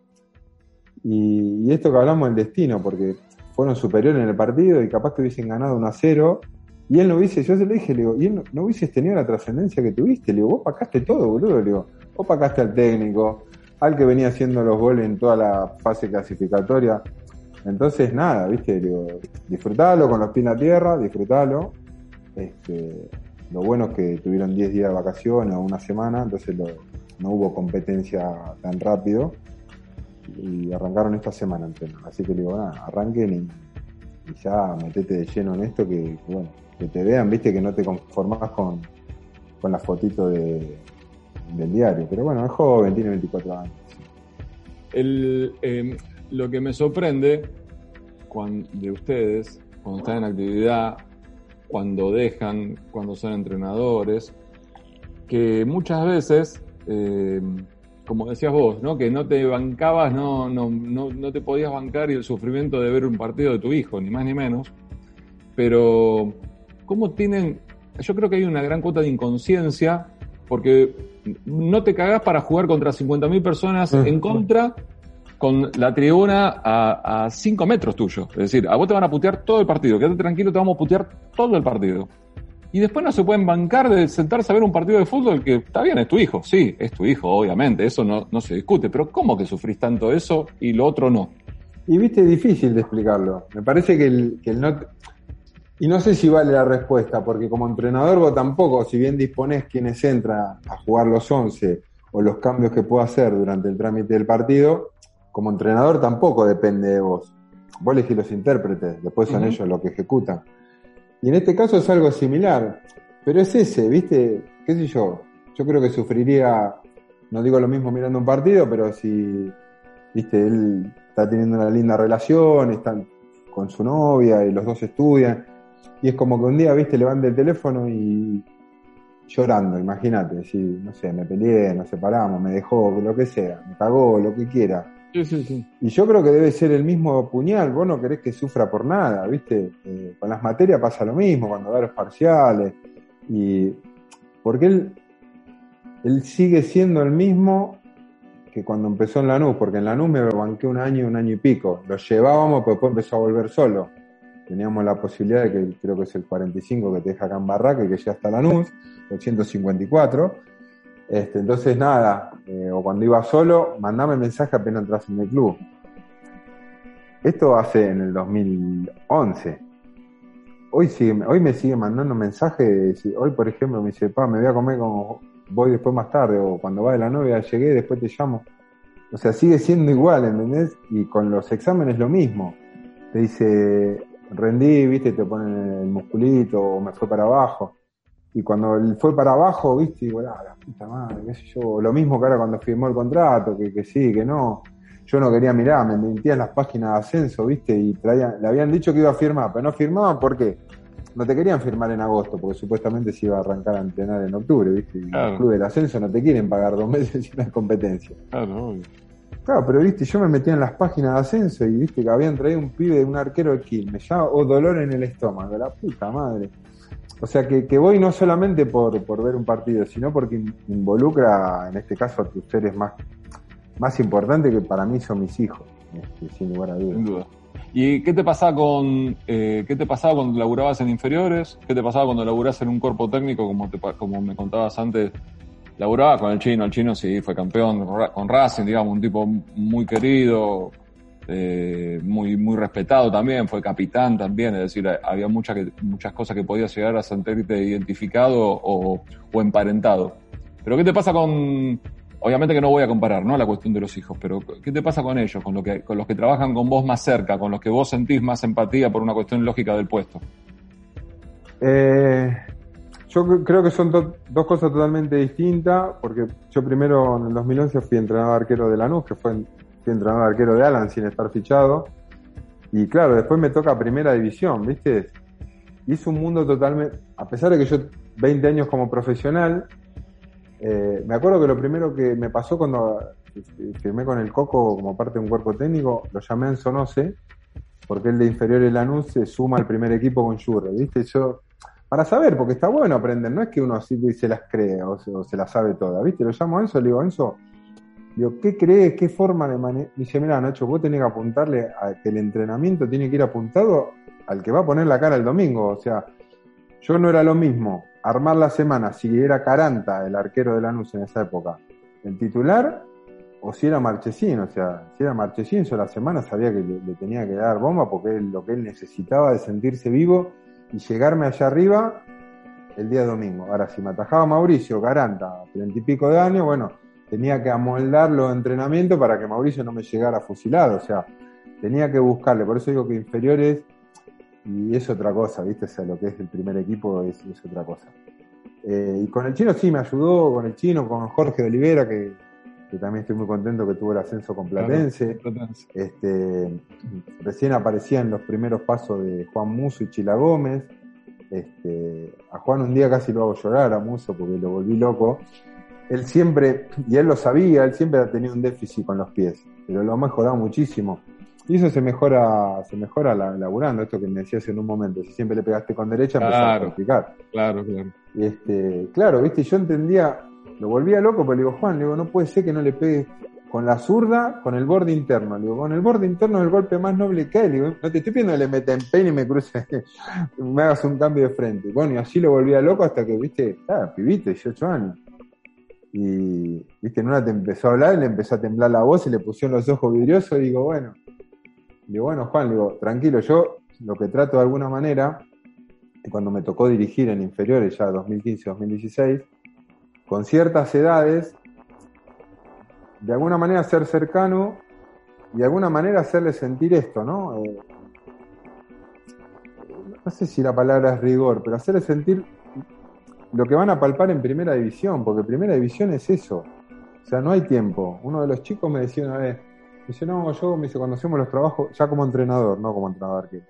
Y, y esto que hablamos del destino, porque fueron superiores en el partido y capaz que hubiesen ganado 1 a 0. Y él no hubiese, yo se le dije, le digo, y él no, hubieses tenido la trascendencia que tuviste. Le digo, vos pacaste todo, boludo. Digo, vos pacaste al técnico, al que venía haciendo los goles en toda la fase clasificatoria. Entonces, nada, viste, digo, disfrutalo con los pies en la tierra, disfrutalo. Este, lo bueno es que tuvieron 10 días de vacaciones o una semana, entonces no hubo competencia tan rápido y arrancaron esta semana entero. Así que le digo, ah, arranquen y, ya metete de lleno en esto, que, bueno, que te vean, viste, que no te conformas con, con la fotito de, del diario. Pero bueno, es joven, tiene 24 años. El, em, lo que me sorprende cuando, de ustedes, cuando están en actividad, cuando dejan, cuando son entrenadores, que muchas veces eh, como decías vos, ¿no? Que no te bancabas, no, no, no, no te podías bancar y el sufrimiento de ver un partido de tu hijo, ni más ni menos. Pero, ¿cómo tienen? Yo creo que hay una gran cuota de inconsciencia, porque no te cagás para jugar contra 50.000 personas en contra con la tribuna a 5 metros tuyo. Es decir, a vos te van a putear todo el partido. Quédate tranquilo, te vamos a putear todo el partido y después no se pueden bancar de sentarse a ver un partido de fútbol que está bien, es tu hijo, sí, es tu hijo, obviamente, eso no, no se discute, pero ¿cómo que sufrís tanto eso y lo otro no? Y viste, difícil de explicarlo. Me parece que el, que el no... Y no sé si vale la respuesta, porque como entrenador vos tampoco, si bien disponés quienes entran a jugar los 11 o los cambios que puedo hacer durante el trámite del partido, como entrenador tampoco depende de vos. Vos elegís los intérpretes, después son ellos los que ejecutan. Y en este caso es algo similar, pero es ese, ¿viste? ¿Qué sé yo? Yo creo que sufriría, no digo lo mismo mirando un partido, pero si, ¿viste? Él está teniendo una linda relación, está con su novia y los dos estudian, y es como que un día, ¿viste? Levanta el teléfono y llorando, imagínate, si, no sé, me peleé, nos separamos, me dejó, lo que sea, me cagó, lo que quiera y yo creo que debe ser el mismo puñal, vos no querés que sufra por nada, ¿viste? Eh, con las materias pasa lo mismo, cuando da los parciales. Y porque él, él sigue siendo el mismo que cuando empezó en Lanús, porque en Lanús me banqué un año, un año y pico. Lo llevábamos, pero después empezó a volver solo. Teníamos la posibilidad de que creo que es el 45 que te deja acá en Barraca y que llega hasta Lanús, el 154 este, entonces, nada, eh, o cuando iba solo, mandame mensaje apenas entras en el club. Esto hace en el 2011. Hoy, sigue, hoy me sigue mandando mensajes. Hoy, por ejemplo, me dice, pa, me voy a comer como voy después más tarde, o cuando va de la novia, llegué, después te llamo. O sea, sigue siendo igual, ¿entendés? Y con los exámenes lo mismo. Te dice, rendí, viste, te ponen el musculito, o me fue para abajo. Y cuando él fue para abajo, viste, y ah, la puta madre, qué sé yo, lo mismo que ahora cuando firmó el contrato, que, que sí, que no. yo no quería mirar, me metía en las páginas de ascenso, ¿viste? Y traían, le habían dicho que iba a firmar, pero no firmaban, ¿por qué? No te querían firmar en agosto, porque supuestamente se iba a arrancar a entrenar en octubre, ¿viste? Y Claro. los clubes del ascenso no te quieren pagar dos meses sin una competencia. Claro, obvio. Claro, pero viste, yo me metía en las páginas de ascenso y viste que habían traído un pibe de un arquero de Quilmes, ya, o dolor en el estómago, la puta madre. O sea que, que voy no solamente por, por ver un partido, sino porque in- involucra, en este caso, a tus seres más, más importantes que para mí son mis hijos, este, sin lugar a sin dudas. duda. ¿Y qué te pasaba con eh, qué te pasaba cuando laburabas en inferiores? ¿Qué te pasaba cuando laburabas en un cuerpo técnico como te, como me contabas antes? Laburaba con el chino, el chino sí fue campeón con Racing, digamos, un tipo muy querido, eh, muy muy respetado también, fue capitán también, es decir, había muchas muchas cosas que podías llegar a sentirte identificado o, o emparentado. Pero ¿qué te pasa con obviamente que no voy a comparar, ¿no? La cuestión de los hijos, pero ¿qué te pasa con ellos, con, lo que, con los que trabajan con vos más cerca, con los que vos sentís más empatía por una cuestión lógica del puesto? Eh, yo cre- creo que son do- dos cosas totalmente distintas, porque yo primero en el 2011 fui entrenador arquero de Lanús, que fue, fui entrenador arquero de Alan sin estar fichado, y claro, después me toca primera división, ¿viste? Hice un mundo totalmente, a pesar de que yo 20 años como profesional, eh, me acuerdo que lo primero que me pasó cuando eh, firmé con el Coco como parte de un cuerpo técnico, lo llamé a Ensonose, porque el de inferiores Lanús se suma al primer equipo con Jurre, ¿viste? Yo, para saber, porque está bueno aprender, no es que uno así se las cree o se, o las sabe todas, ¿viste? Lo llamo a Enzo, le digo, Enzo, digo, ¿qué crees? ¿Qué forma de manejar? Dice, mira, Nacho, vos tenés que apuntarle a que el entrenamiento tiene que ir apuntado al que va a poner la cara el domingo, o sea, yo no era lo mismo armar la semana si era Caranta, el arquero de Lanús en esa época, el titular, o si era Marchesín, o sea, si era Marchesín, yo la semana sabía que le, tenía que dar bomba porque es lo que él necesitaba de sentirse vivo y llegarme allá arriba el día domingo. Ahora, si me atajaba Mauricio Caranta, treinta y pico de años, bueno, tenía que amoldar los entrenamientos para que Mauricio no me llegara fusilado, o sea, tenía que buscarle, por eso digo que inferiores y es otra cosa, ¿viste? O sea, lo que es el primer equipo es, es otra cosa. Eh, y con el chino sí me ayudó, con el chino, con Jorge Olivera, que, que también estoy muy contento que tuvo el ascenso con Platense. Este, recién aparecían los primeros pasos de Juan Muso y Chila Gómez. Este, a Juan un día casi lo hago llorar a Muso porque lo volví loco. Él siempre, y él lo sabía, él siempre ha tenido un déficit con los pies, pero lo ha mejorado muchísimo. Y eso se mejora, se mejora la- laburando, esto que me decías en un momento. Si siempre le pegaste con derecha, empezás a Claro. practicar. Claro, claro. Y este, claro, viste, yo entendía, lo volvía loco, pero le digo, Juan, le digo, no puede ser que no le pegues con la zurda, con el borde interno. Le digo, con el borde interno es el golpe más noble que hay. Le digo, no te estoy pidiendo que le meta en peine y me cruce, me hagas un cambio de frente. Bueno, y así lo volvía loco hasta que, viste, ah, pibito, 18 años. Y, viste, en una te empezó a hablar, le empezó a temblar la voz y le pusieron los ojos vidriosos y digo, bueno, digo, bueno, Juan, digo, tranquilo, yo lo que trato de alguna manera, cuando me tocó dirigir en inferiores ya 2015-2016, con ciertas edades, de alguna manera ser cercano y de alguna manera hacerle sentir esto, ¿no? Eh, no sé si la palabra es rigor, pero hacerle sentir lo que van a palpar en primera división, porque primera división es eso. O sea, no hay tiempo. Uno de los chicos me decía una vez, me dice, no, yo, me dice, cuando hacemos los trabajos, ya como entrenador, no como entrenador que.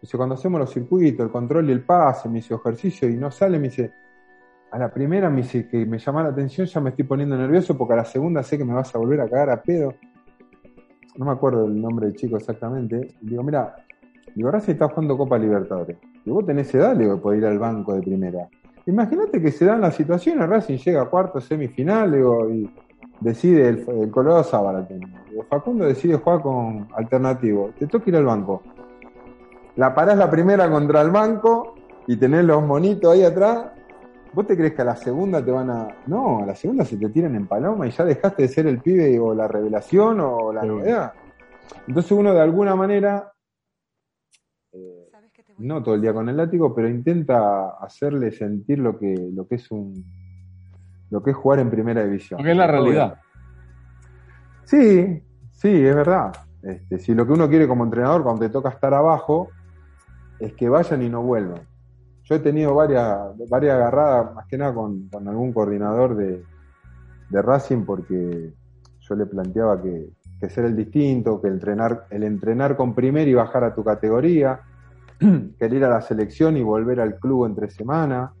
Dice, cuando hacemos los circuitos, el control y el pase, me dice, ejercicio y no sale, me dice, a la primera me dice que me llama la atención, ya me estoy poniendo nervioso porque a la segunda sé que me vas a volver a cagar a pedo. No me acuerdo el nombre del chico exactamente. Digo, mira, digo, Racing está jugando Copa Libertadores. Y vos tenés edad, le digo, poder ir al banco de primera. Imagínate que se dan las situaciones, Racing llega a cuarto, semifinal, digo, y decide el, el Colorado Zábala. Digo, Facundo decide jugar con alternativo. Te toca ir al banco. La parás la primera contra el banco y tenés los monitos ahí atrás. ¿Vos te crees que a la segunda te van a.? No, a la segunda se te tiran en paloma y ya dejaste de ser el pibe o la revelación o la novedad. Entonces uno de alguna manera, no todo el día con el látigo, pero intenta hacerle sentir lo que, lo que es un lo que es jugar en primera división. Porque es la realidad. Sí, sí, es verdad. Este, si lo que uno quiere como entrenador cuando te toca estar abajo es que vayan y no vuelvan. Yo he tenido varias, varias agarradas, más que nada con, con algún coordinador de, de Racing, porque yo le planteaba que, que ser el distinto, que entrenar, el entrenar con primer y bajar a tu categoría, que ir a la selección y volver al club entre semana.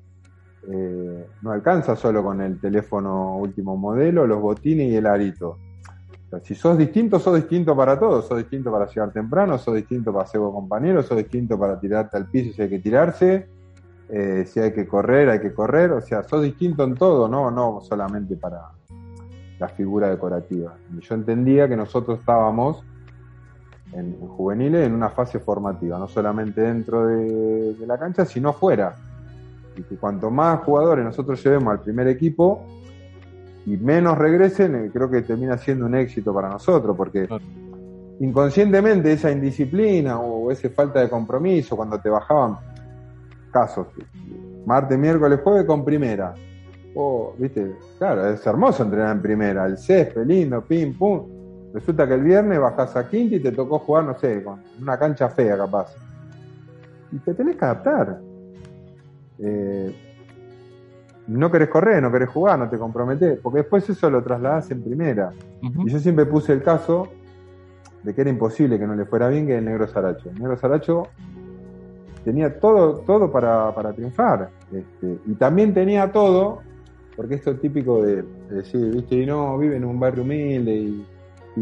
Eh, no alcanza solo con el teléfono último modelo, los botines y el arito. si sos distinto, sos distinto para todos. Sos distinto para llegar temprano, sos distinto para ser compañero, sos distinto para tirarte al piso si hay que tirarse, eh, si hay que correr, hay que correr. O sea, sos distinto en todo, no, no solamente para, la figura decorativa. Y yo entendía que nosotros estábamos en, juveniles en una fase formativa, no solamente dentro de, la cancha, sino fuera. Y que cuanto más jugadores nosotros llevemos al primer equipo y menos regresen, eh, creo que termina siendo un éxito para nosotros, porque inconscientemente esa indisciplina o esa falta de compromiso, cuando te bajaban casos, martes, miércoles, jueves con primera, Oh, viste, claro, es hermoso entrenar en primera, el césped, lindo, pim, pum. Resulta que el viernes bajás a quinta y te tocó jugar, no sé, con una cancha fea capaz. Y te tenés que adaptar. Eh, no querés correr, no querés jugar, no te comprometés, porque después eso lo trasladás en primera. Y yo siempre puse el caso de que era imposible que no le fuera bien que el negro Saracho. El negro Saracho tenía todo, todo para, triunfar. Este, y también tenía todo porque esto es típico de, decir, viste, y no, vive en un barrio humilde y,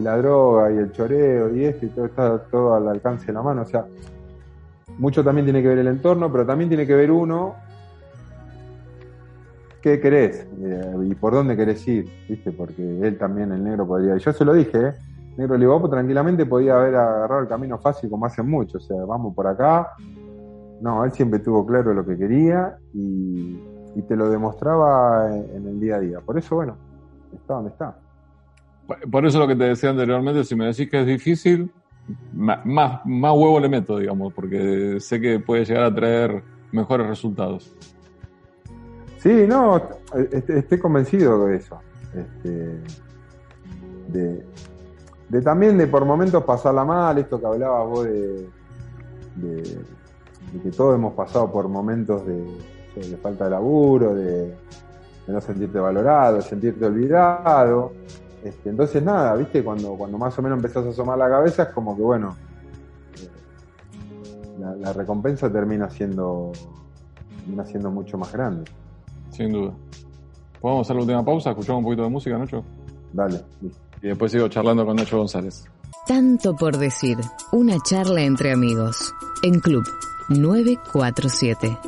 la droga y el choreo y esto y todo está todo al alcance de la mano. O sea, mucho también tiene que ver el entorno, pero también tiene que ver uno qué querés eh, y por dónde querés ir, ¿viste? Porque él también, el negro, podría. Y yo se lo dije, ¿eh? Negro Libopo tranquilamente podía haber agarrado el camino fácil como hacen muchos, o sea, vamos por acá. No, él siempre tuvo claro lo que quería y, y te lo demostraba en, el día a día. Por eso, bueno, está donde está. Por eso lo que te decía anteriormente, si me decís que es difícil, más, huevo le meto, digamos, porque sé que puede llegar a traer mejores resultados. Sí, no, estoy convencido de eso. Este, de, también de por momentos pasarla mal, esto que hablabas vos de, que todos hemos pasado por momentos de, falta de laburo, de, no sentirte valorado, sentirte olvidado. Este, entonces nada, viste, cuando, cuando más o menos empezás a asomar la cabeza es como que bueno, eh, la, recompensa termina siendo, termina siendo mucho más grande. Sin duda. ¿Podemos hacer la última pausa? ¿Escuchamos un poquito de música, Nacho? Dale. Y después sigo charlando con Nacho González. Tanto por decir, una charla entre amigos, en Club 947.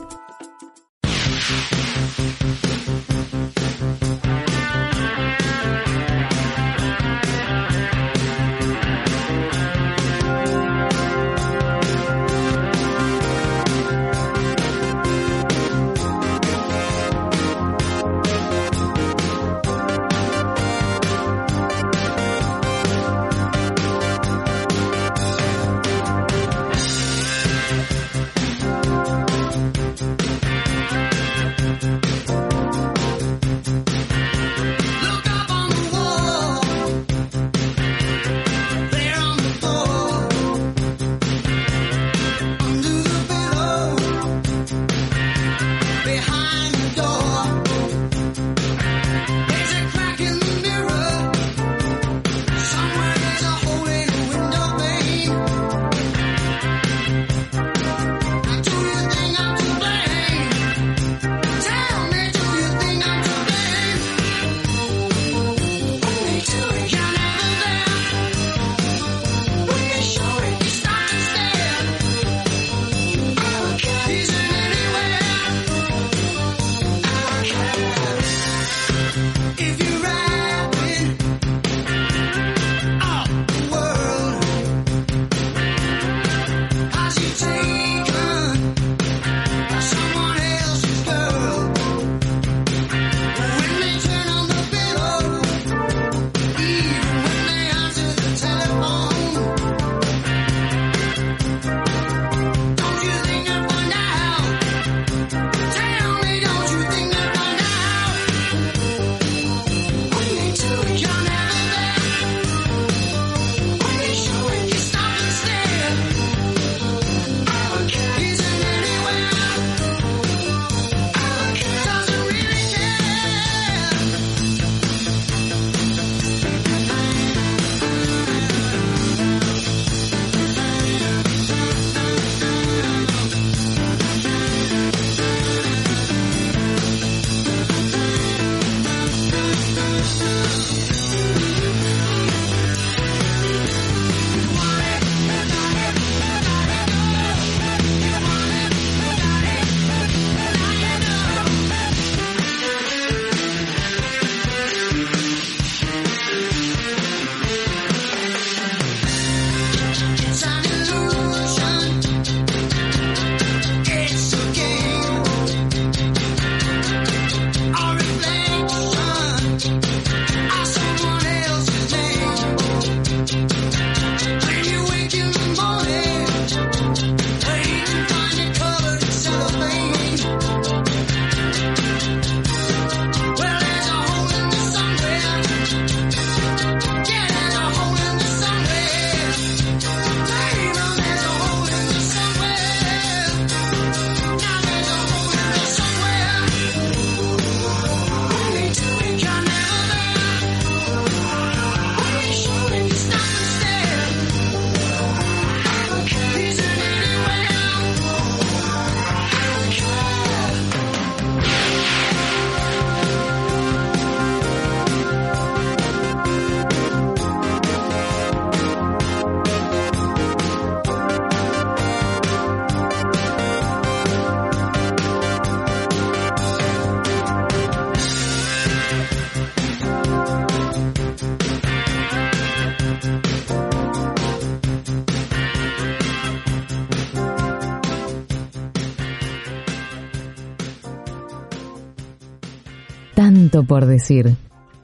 Por decir.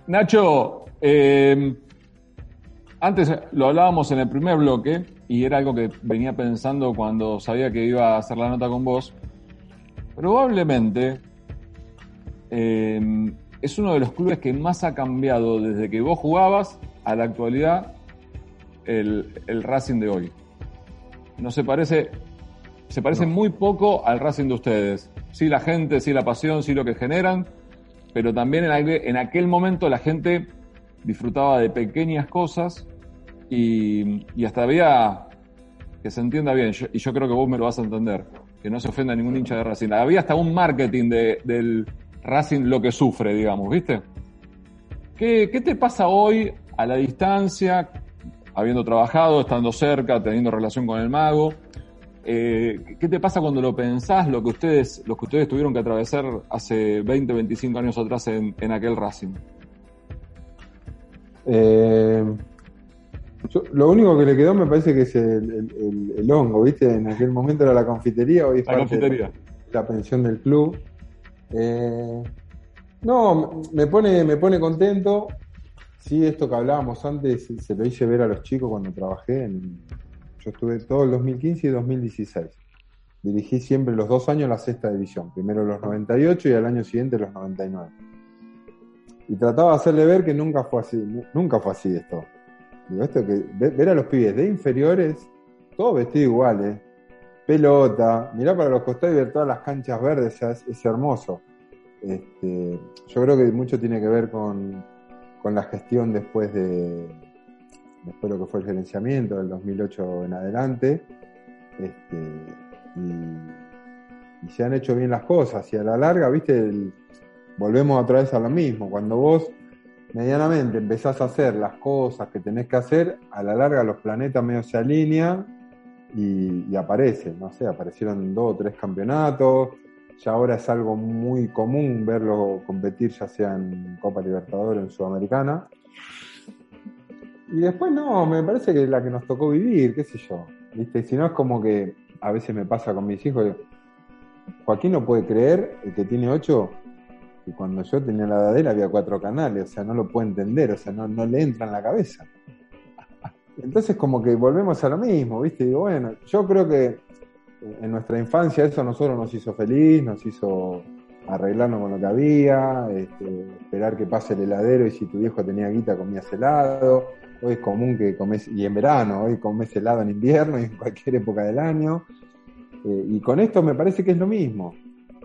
Nacho, eh, antes lo hablábamos en el primer bloque y era algo que venía pensando cuando sabía que iba a hacer la nota con vos. Probablemente eh, es uno de los clubes que más ha cambiado desde que vos jugabas a la actualidad el, el Racing de hoy. No se parece, se parece muy poco al Racing de ustedes. Sí la gente, sí la pasión, sí lo que generan, pero también en aquel, en aquel momento la gente disfrutaba de pequeñas cosas y, hasta había, que se entienda bien, y yo creo que vos me lo vas a entender, que no se ofenda ningún hincha de Racing. Había hasta un marketing de- del Racing lo que sufre, digamos, ¿viste? ¿Qué, qué te pasa hoy a la distancia, habiendo trabajado, estando cerca, teniendo relación con el mago? Eh, ¿Qué te pasa cuando lo pensás, lo que ustedes, lo que ustedes tuvieron que atravesar hace 20, 25 años atrás en, en aquel Racing? Eh, yo- lo único que le quedó me parece que es el, el- el- el hongo, ¿viste? En aquel momento era la confitería, hoy es La parte de confitería. la pensión del club. Eh, no, me pone, me pone contento. Sí, esto que hablábamos antes, se lo hice ver a los chicos cuando trabajé. En, yo estuve todo el 2015 y 2016. Dirigí siempre los dos años la sexta división. Primero los 98 y al año siguiente los 99. Y trataba de hacerle ver que nunca fue así. nu- Nunca fue así esto. Ver a los pibes de inferiores, todos vestidos iguales, pelota, mirá para los costados y ver todas las canchas verdes, es hermoso. Este, yo creo que mucho tiene que ver con, con la gestión después de después de lo que fue el gerenciamiento del 2008 en adelante. Este, y, se han hecho bien las cosas. Y a la larga, viste, volvemos otra vez a lo mismo. Cuando vos medianamente empezás a hacer las cosas que tenés que hacer, a la larga los planetas medio se alinean y, y aparecen, no sé, aparecieron dos o tres campeonatos, ya ahora es algo muy común verlo competir ya sea en Copa Libertadores o en Sudamericana. Y después no, me parece que es la que nos tocó vivir, qué sé yo. ¿Viste? Si no es como que a veces me pasa con mis hijos, Joaquín no puede creer, el que tiene ocho, que cuando yo tenía la edad de él había cuatro canales, o sea, no lo puede entender, o sea, no, no le entra en la cabeza. Entonces como que volvemos a lo mismo, ¿viste? Digo, bueno, yo creo que en nuestra infancia eso a nosotros nos hizo feliz, nos hizo arreglarnos con lo que había, este, esperar que pase el heladero y si tu viejo tenía guita comías helado. Hoy es común que comes, y en verano, hoy comes helado en invierno y en cualquier época del año. Eh, y con esto me parece que es lo mismo.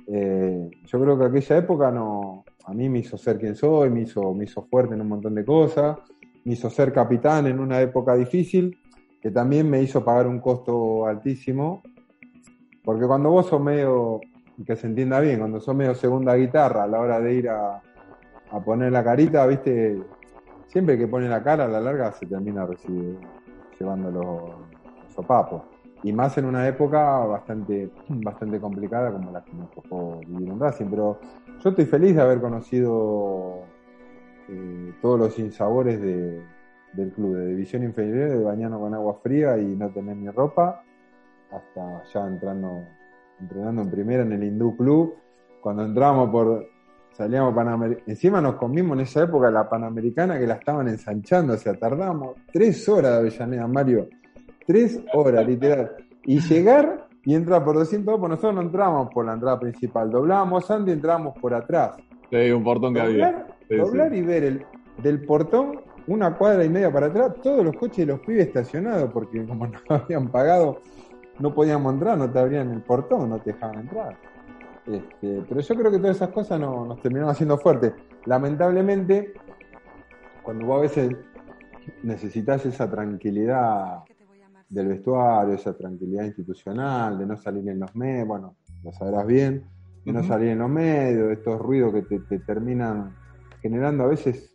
Eh, yo creo que aquella época no, a mí me hizo ser quien soy, me hizo, me hizo fuerte en un montón de cosas, me hizo ser capitán en una época difícil, que también me hizo pagar un costo altísimo, porque cuando vos sos medio, y que se entienda bien, cuando sos medio segunda guitarra a la hora de ir a, a poner la carita, viste, siempre que pone la cara a la larga se termina recibe- llevando los, los sopapos. Y más en una época bastante, bastante complicada como la que nos tocó vivir en Racing. Pero yo estoy feliz de haber conocido eh, todos los insabores de, del club, de división inferior, de bañarnos con agua fría y no tener ni ropa, hasta ya entrando, entrenando en primera en el Hindú Club. Cuando entramos por, salíamos Panamericana, encima nos comimos en esa época la Panamericana que la estaban ensanchando, o sea, tardamos tres horas de Avellaneda, Mario, tres horas, literal. Y llegar y entrar por 200 pues nosotros no entramos por la entrada principal, doblábamos antes y entrábamos por atrás. Sí, un portón que había. Doblar, Sí, doblar sí. y ver el, del portón una cuadra y media para atrás, todos los coches de los pibes estacionados, porque como no habían pagado, no podíamos entrar, no te abrían el portón, no te dejaban entrar. Este, pero yo creo que todas esas cosas no- nos terminaron haciendo fuertes. Lamentablemente, cuando vos a veces necesitas esa tranquilidad del vestuario, esa tranquilidad institucional, de no salir en los medios, bueno, lo sabrás bien, de no salir en los medios, estos ruidos que te, te terminan generando a veces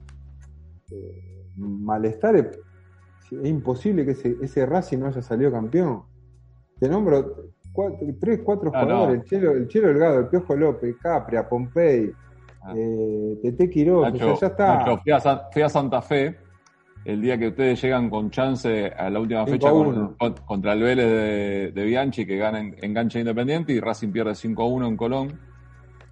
eh, malestar. Es, es imposible que ese, ese Racing no haya salido campeón. Te nombro cuatro, tres, cuatro jugadores, no. el, Chelo, el Chelo Delgado, el Piojo López, Capria, Pompey, Ah. eh, Tete Quiroz, Nacho, o sea, ya está. Nacho, fui, a San- fui a Santa Fe el día que ustedes llegan con chance a la última 5 fecha a con- 1. con- contra el Vélez de, de Bianchi, que gana en, en cancha independiente, y Racing pierde 5 a 1 en Colón,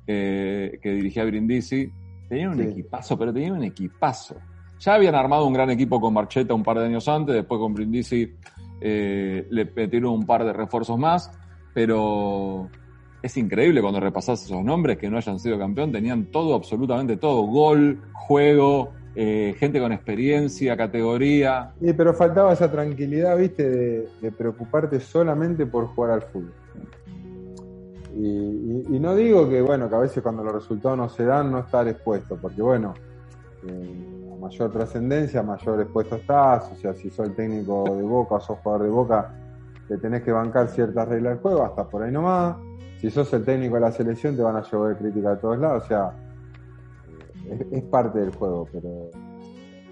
eh, que dirigía Brindisi. Tenían un Sí. equipazo, pero tenían un equipazo. Ya habían armado un gran equipo con Marcheta un par de años antes, después con Brindisi eh, le metieron un par de refuerzos más, pero es increíble cuando repasás esos nombres que no hayan sido campeón, tenían todo, absolutamente todo, gol, juego, eh, gente con experiencia, categoría. Sí, pero faltaba esa tranquilidad, viste, de, preocuparte solamente por jugar al fútbol. Y no digo que, bueno, que a veces cuando los resultados no se dan, no estar expuesto, porque bueno, eh, a mayor trascendencia, mayor expuesto estás, o sea, si sos el técnico de Boca o sos jugador de Boca, te tenés que bancar ciertas reglas del juego, hasta por ahí nomás. Si sos el técnico de la selección, te van a llover crítica de todos lados, o sea, es, es parte del juego, pero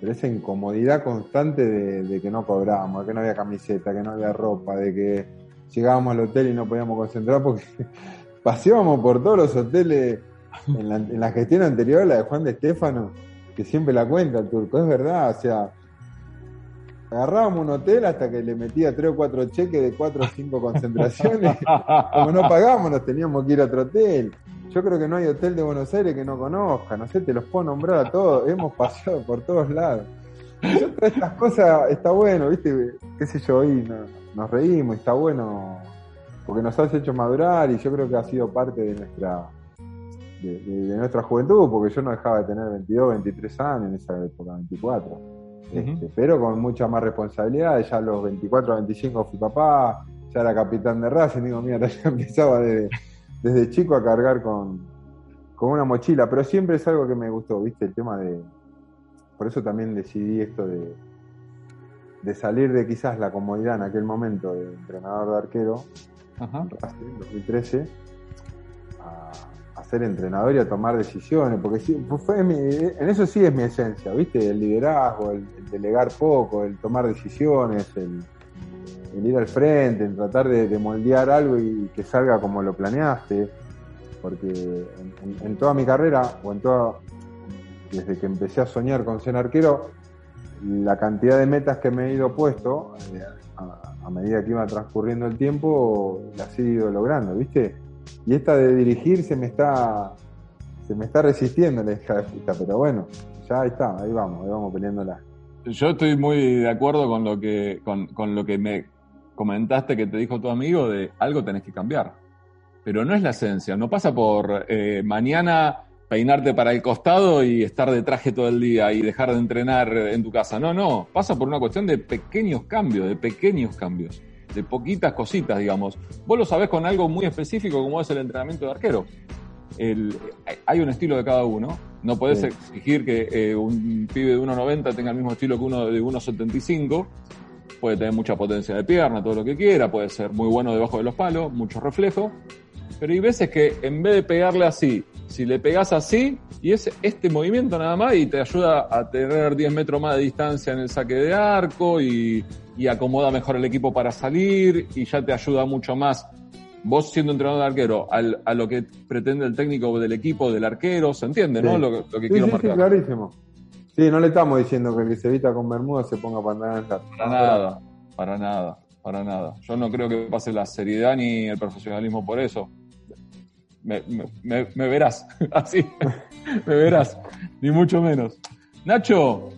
esa incomodidad constante de, de que no cobrábamos, de que no había camiseta, que no había ropa, de que llegábamos al hotel y no podíamos concentrar porque paseábamos por todos los hoteles en la, en la gestión anterior, la de Juan de Estefano, que siempre la cuenta el turco, es verdad, o sea, agarrábamos un hotel hasta que le metía tres o cuatro cheques de cuatro o cinco concentraciones, como no pagábamos nos teníamos que ir a otro hotel. Yo creo que no hay hotel de Buenos Aires que no conozca, no sé, te los puedo nombrar a todos, hemos paseado por todos lados. Y yo, todas estas cosas está bueno, ¿viste? Qué sé yo, hoy no- nos reímos, está bueno, porque nos has hecho madurar y yo creo que ha sido parte de nuestra de, de- de nuestra juventud, porque yo no dejaba de tener 22, 23 años en esa época, 24. Este, pero con mucha más responsabilidad, ya a los 24, 25 fui papá, ya era capitán de Racing, digo, mira, ya empezaba desde, desde chico a cargar con, con una mochila, pero siempre es algo que me gustó, ¿viste? El tema de... Por eso también decidí esto de, de salir de quizás la comodidad en aquel momento de entrenador de arquero, Ajá. en Racing, 2013, a, a ser entrenador y a tomar decisiones, porque sí, fue mi- en eso sí es mi esencia, ¿viste? El liderazgo, el, el delegar poco, el tomar decisiones, el, ir al frente, el tratar de, de moldear algo y que salga como lo planeaste, porque en toda mi carrera, o en toda, desde que empecé a soñar con ser arquero, la cantidad de metas que me he ido puesto, eh, a, a medida que iba transcurriendo el tiempo, las he ido logrando, ¿viste? Y esta de dirigir se me está, se me está resistiendo la hija de pero bueno, ya está, ahí vamos, ahí vamos peleándola. Yo estoy muy de acuerdo con lo que, con, con lo que me comentaste que te dijo tu amigo de algo tenés que cambiar. Pero no es la esencia, no pasa por eh, mañana peinarte para el costado y estar de traje todo el día y dejar de entrenar en tu casa. No, no, pasa por una cuestión de pequeños cambios, de pequeños cambios, de poquitas cositas, digamos. Vos lo sabés con algo muy específico como es el entrenamiento de arquero. El- hay un estilo de cada uno. No podés Sí. exigir que eh, un pibe de 1,90 tenga el mismo estilo que uno de 1,75. Puede tener mucha potencia de pierna, todo lo que quiera, puede ser muy bueno debajo de los palos, mucho reflejo. Pero hay veces que en vez de pegarle así, si le pegás así, y es este movimiento nada más, y te ayuda a tener 10 metros más de distancia en el saque de arco, y, y acomoda mejor el equipo para salir, y ya te ayuda mucho más vos siendo entrenador de arquero, al- a lo que pretende el técnico del equipo, del arquero, ¿se entiende, no? Lo, que- lo que Sí, quiero sí, sí, marcar. clarísimo. Sí, no le estamos diciendo que el que se evita con Bermuda se ponga pantalones largos. Para nada, para nada, para nada. Yo no creo que pase la seriedad ni el profesionalismo por eso. Me, me- me- me verás, así, me verás, ni mucho menos. Nacho,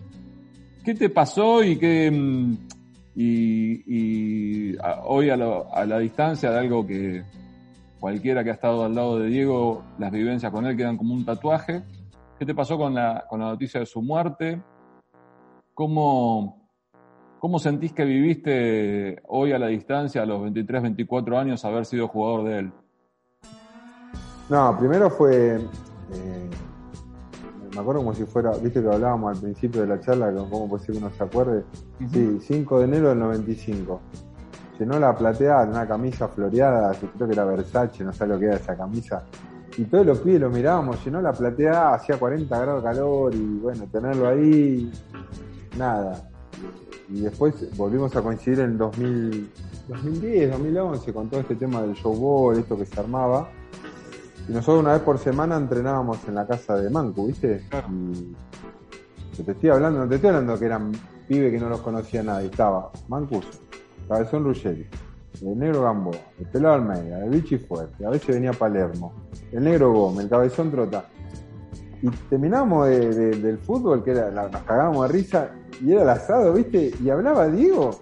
¿qué te pasó y qué... y, hoy a la distancia de algo que cualquiera que ha estado al lado de Diego, las vivencias con él quedan como un tatuaje. ¿Qué te pasó con la, con la noticia de su muerte? ¿Cómo, ¿Cómo sentís que viviste hoy a la distancia, a los 23, 24 años, haber sido jugador de él? No, primero fue. eh, me acuerdo como si fuera. Viste que hablábamos al principio de la charla, puede ser que uno se acuerde. Sí, 5 de enero del 95. Llenó la platea de una camisa floreada, creo que era Versace, no sé lo que era esa camisa. Y todos los pibes lo mirábamos, llenó la platea, hacía 40 grados de calor y bueno, tenerlo ahí, nada. Y después volvimos a coincidir en 2000, 2010, 2011 con todo este tema del showball, esto que se armaba. Y nosotros una vez por semana entrenábamos en la casa de Mancu, ¿viste? Claro. Y te estoy hablando, no te estoy hablando que eran pibes que no los conocía nadie. Estaba Mancus, Cabezón Ruggeri, el negro Gamboa, el pelado Almeida, el bichi fuerte, a veces venía Palermo, el negro Gómez, el cabezón Trota. y terminamos del fútbol, que era, nos cagábamos de risa, y era el asado, ¿viste? Y hablaba Diego,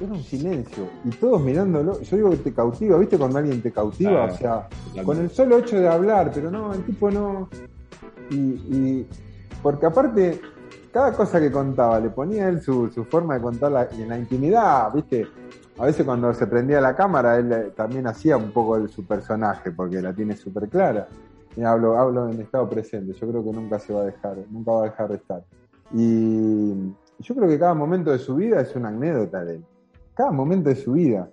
era un silencio, y todos mirándolo, yo digo que te cautiva, ¿viste? Cuando alguien te cautiva, o sea, con el solo hecho de hablar, pero no, el tipo no... Y, porque aparte, cada cosa que contaba, le ponía él su, su forma de contarla, y en la intimidad, ¿viste? a veces cuando se prendía la cámara, él eh, también hacía un poco de su personaje, porque la tiene súper clara. Y hablo, hablo en estado presente, yo creo que nunca se va a dejar, nunca va a dejar de estar. Y yo creo que cada momento de su vida es una anécdota de él. Cada momento de su vida.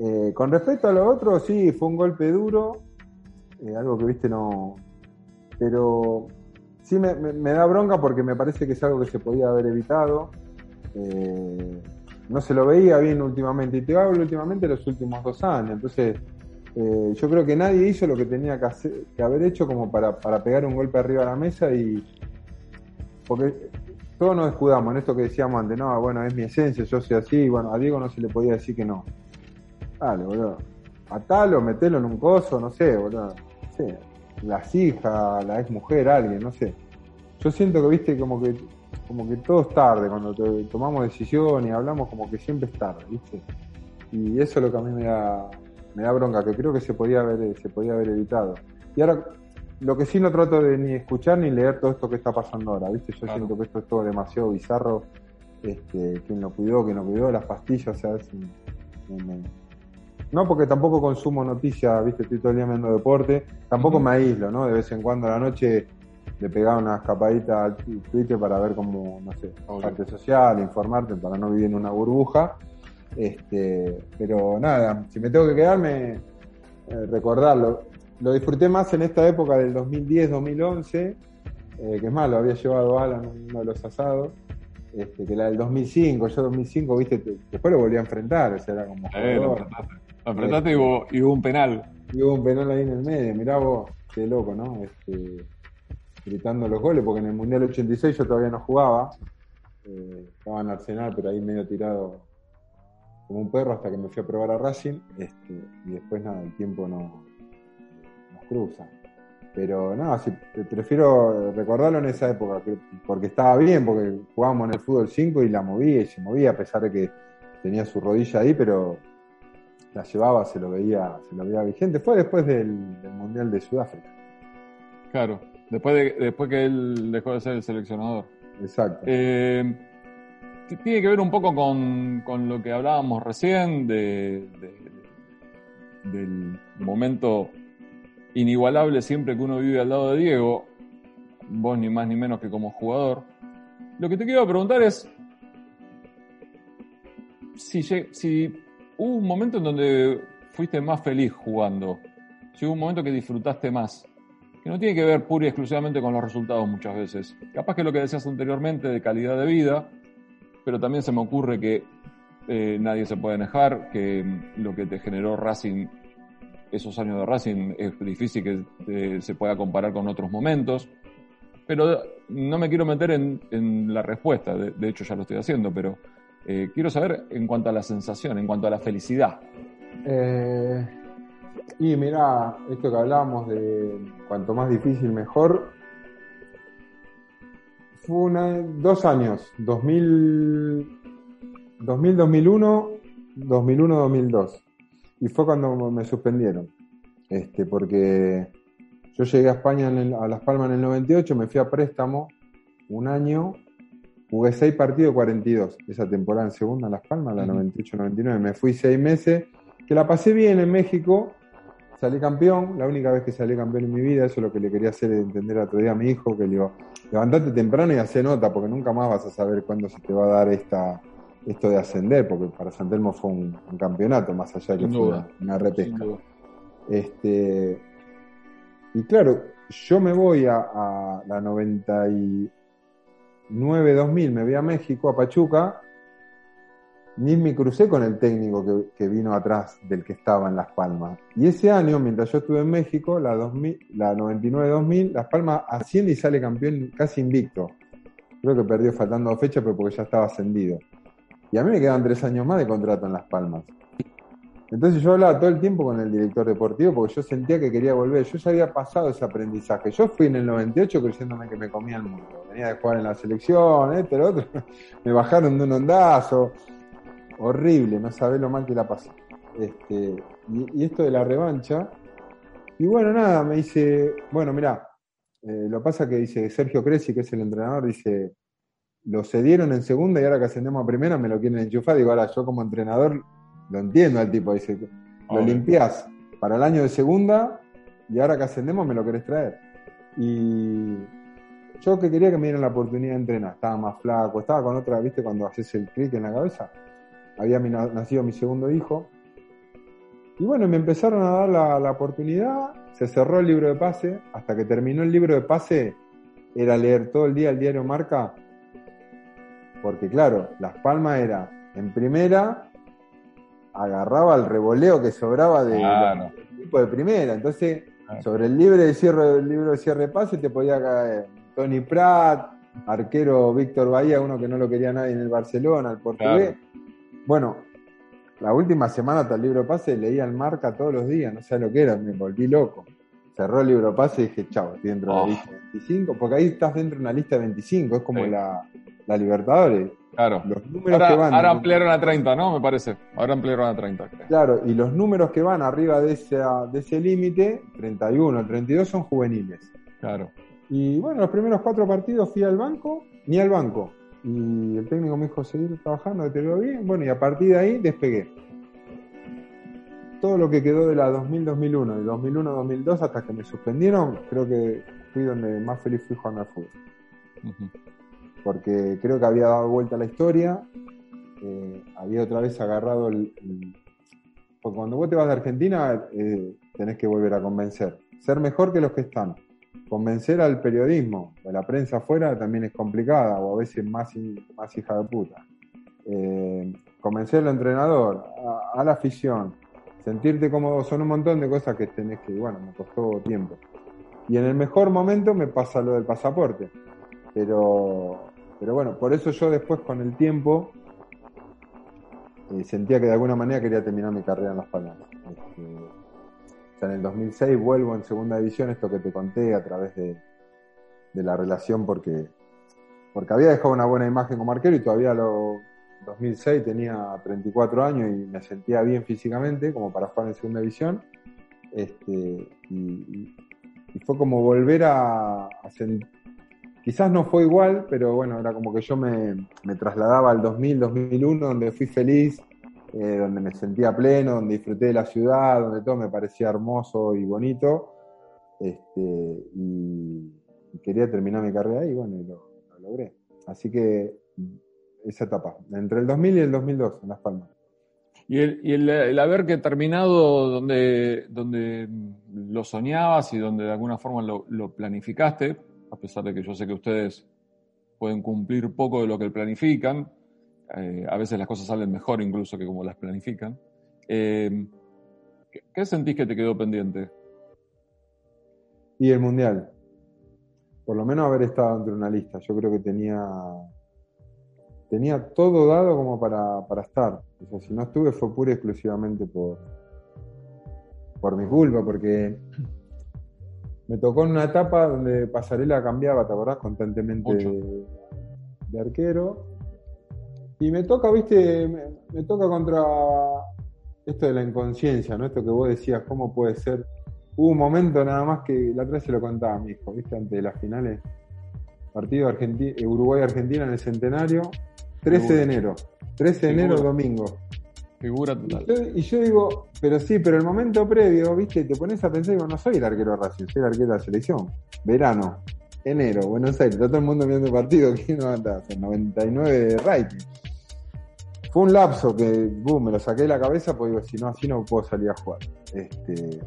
Eh, con respecto a lo otro, sí, fue un golpe duro, eh, algo que viste no. Pero sí me, da bronca porque me parece que es algo que se podía haber evitado. Eh, no se lo veía bien últimamente. Y te hablo últimamente los últimos dos años. Entonces, yo creo que nadie hizo lo que tenía que, hacer, que haber hecho como para, pegar un golpe arriba a la mesa y. Porque todos nos escudamos en esto que decíamos antes, no, bueno, es mi esencia, yo soy así, y bueno, a Diego no se le podía decir que no. Dale, boludo. Atalo, metelo en un coso, no sé, boludo. Sí. Las hijas, la ex mujer, alguien, no sé. Yo siento que, viste, como que como que todo es tarde, cuando tomamos decisión y hablamos como que siempre es tarde, ¿viste? Y eso es lo que a mí me da, me da bronca, que creo que se podía haber, se podía haber evitado. Y ahora, lo que sí no trato de ni escuchar ni leer todo esto que está pasando ahora, ¿viste? Yo siento que esto es todo demasiado bizarro, este, quién lo cuidó, quién lo cuidó, las pastillas, o sea, es no porque tampoco consumo noticias, viste, estoy todo el día viendo deporte, tampoco me aíslo, ¿no? De vez en cuando a la noche le pegaba una escapadita al Twitter para ver cómo, no sé, parte social, informarte para no vivir en una burbuja. Este, pero nada, si me tengo que quedarme, eh, recordarlo. Lo disfruté más en esta época del 2010-2011, eh, que es más, lo había llevado Alan uno de los asados, este, que la del 2005. Yo 2005, viste, después lo volví a enfrentar, o sea, era como... Eh, lo enfrentaste, y, hubo, y, hubo, un penal. Y hubo un penal ahí en el medio, mirá vos, qué loco, ¿no? Este, gritando los goles, porque en el Mundial 86 yo todavía no jugaba. Eh, estaba en Arsenal, pero ahí medio tirado como un perro hasta que me fui a probar a Racing. Este, y después nada, el tiempo no nos cruza. Pero sí, prefiero recordarlo en esa época, porque estaba bien, porque jugábamos en el fútbol 5 y la movía y se movía, a pesar de que tenía su rodilla ahí, pero la llevaba, se lo veía, se lo veía vigente. Fue después del Mundial de Sudáfrica. Claro, Después, de, después que él dejó de ser el seleccionador. Exacto. Eh, tiene que ver un poco con, lo que hablábamos recién de, del momento inigualable siempre que uno vive al lado de Diego, vos ni más ni menos que como jugador. Lo que te quiero preguntar es si, si hubo un momento en donde fuiste más feliz jugando, si hubo un momento que disfrutaste más que no tiene que ver pura y exclusivamente con los resultados muchas veces. Capaz que lo que decías anteriormente de calidad de vida, pero también se me ocurre que eh, nadie se puede dejar, que lo que te generó Racing, esos años de Racing, es difícil que eh, se pueda comparar con otros momentos. Pero no me quiero meter en, la respuesta, de, hecho ya lo estoy haciendo, pero eh, quiero saber en cuanto a la sensación, en cuanto a la felicidad. Eh, y mira, esto que hablábamos de cuanto más difícil mejor, fue una, dos años, 2000, 2000, 2001, 2001, 2002. Y fue cuando me suspendieron. Este, porque yo llegué a España, a Las Palmas en el 98, me fui a préstamo un año, jugué seis partidos, 42, esa temporada en segunda en Las Palmas, la 98-99. Me fui seis meses, que la pasé bien en México, salí campeón, la única vez que salí campeón en mi vida, eso es lo que le quería hacer entender otro día a mi hijo, que le digo, levantate temprano y hace nota, porque nunca más vas a saber cuándo se te va a dar esta, esto de ascender, porque para San Telmo fue un, campeonato, más allá de que fue una, repesca. Este, y claro, yo me voy a, a la 99-2000, me voy a México, a Pachuca, ni me crucé con el técnico que, vino atrás del que estaba en Las Palmas. Y ese año, mientras yo estuve en México, la, la 99-2000, Las Palmas asciende y sale campeón casi invicto. Creo que perdió faltando fecha, pero porque ya estaba ascendido. Y a mí me quedan tres años más de contrato en Las Palmas. Entonces yo hablaba todo el tiempo con el director deportivo porque yo sentía que quería volver. Yo ya había pasado ese aprendizaje. Yo fui en el 98 creyéndome que me comía el mundo. Venía de jugar en la selección, esto, lo otro. Me bajaron de un ondazo. Horrible, no sabés lo mal que la pasé. Este, y, esto de la revancha. Y bueno, nada, me dice, bueno, mirá, eh, lo pasa que dice Sergio Cresci, que es el entrenador, dice, lo cedieron en segunda y ahora que ascendemos a primera me lo quieren enchufar. Digo, ahora yo como entrenador lo entiendo al tipo, dice, lo limpias para el año de segunda y ahora que ascendemos me lo querés traer. Y yo que quería que me dieran la oportunidad de entrenar, estaba más flaco, estaba con otra, viste, cuando haces el clic en la cabeza, había nacido mi segundo hijo. Y bueno, me empezaron a dar la, la oportunidad, se cerró el libro de pase, hasta que terminó el libro de pase, era leer todo el día el diario Marca, porque claro, Las Palmas era en primera, agarraba el revoleo que sobraba de tipo de primera. Entonces, sobre el libre de cierre, el libro de cierre pase te podía caer Tony Pratt, arquero Víctor Bahía, uno que no lo quería nadie en el Barcelona, el portugués. Bueno, la última semana hasta el libro pase leía el marca todos los días, no sé lo que era, me volví loco. Cerró el libro pase y dije, chao, estoy dentro de la oh. lista de 25, porque ahí estás dentro de una lista de 25, es como la, la Libertadores. Claro. Los números ahora, que van. Ahora ampliaron a 30, ¿no? Me parece. Ahora ampliaron a 30. Claro, y los números que van arriba de, de ese límite, 31, 32, son juveniles. Claro. Y bueno, los primeros cuatro partidos fui al banco, ni al banco. Y el técnico me dijo seguir trabajando, te veo bien. Bueno, y a partir de ahí despegué. Todo lo que quedó de la 2000-2001, de 2001-2002 hasta que me suspendieron, creo que fui donde más feliz fui jugando al fútbol porque creo que había dado vuelta la historia, eh, había otra vez agarrado el, Porque cuando vos te vas de Argentina eh, tenés que volver a convencer, ser mejor que los que están, convencer al periodismo, a la prensa afuera también es complicada o a veces más, más hija de puta. Eh, convencer al entrenador, a, la afición, sentirte cómodo, son un montón de cosas que tenés que, bueno, me costó tiempo. Y en el mejor momento me pasa lo del pasaporte. Pero pero bueno, por eso yo después con el tiempo eh, sentía que de alguna manera quería terminar mi carrera en Las Palmas. Este, o sea, en el 2006 vuelvo en segunda división, esto que te conté a través de, la relación, porque, porque había dejado una buena imagen como arquero y todavía lo 2006 tenía 34 años y me sentía bien físicamente como para jugar en segunda división. Este, y, fue como volver a, a, Quizás no fue igual, pero bueno, era como que yo me, trasladaba al 2000, 2001, donde fui feliz, eh, donde me sentía pleno, donde disfruté de la ciudad, donde todo me parecía hermoso y bonito. Este, y, quería terminar mi carrera y bueno, lo, logré. Así que esa etapa, entre el 2000 y el 2002, en Las Palmas. Y el, haber que terminado donde, donde lo soñabas y donde de alguna forma lo planificaste, a pesar de que yo sé que ustedes pueden cumplir poco de lo que planifican, eh, a veces las cosas salen mejor incluso que como las planifican. Eh, ¿Qué sentís que te quedó pendiente? Y el Mundial. Por lo menos haber estado entre una lista. Yo creo que tenía, tenía todo dado como para, para estar. O sea, si no estuve fue pura y exclusivamente por, por mi culpa, porque me tocó en una etapa donde Pasarela cambiaba, ¿te acordás? Constantemente de, arquero. Y me toca, viste, me, toca contra esto de la inconsciencia, ¿no? Esto que vos decías, ¿cómo puede ser? Hubo un momento nada más que la otra se lo contaba a mi hijo, ¿viste? Antes de las finales. Partido Uruguay-Argentina en el centenario, 13 de enero. 13 de enero, domingo. Figura total. Y yo, digo, pero sí, pero el momento previo, viste, te pones a pensar, digo, no soy el arquero de Racing, soy el arquero de la selección. Verano, enero, Buenos Aires, todo el mundo viendo el partido, ¿qué no anda? 99 de rating. Fue un lapso que, boom, me lo saqué de la cabeza, porque digo, si no, así no puedo salir a jugar. Este,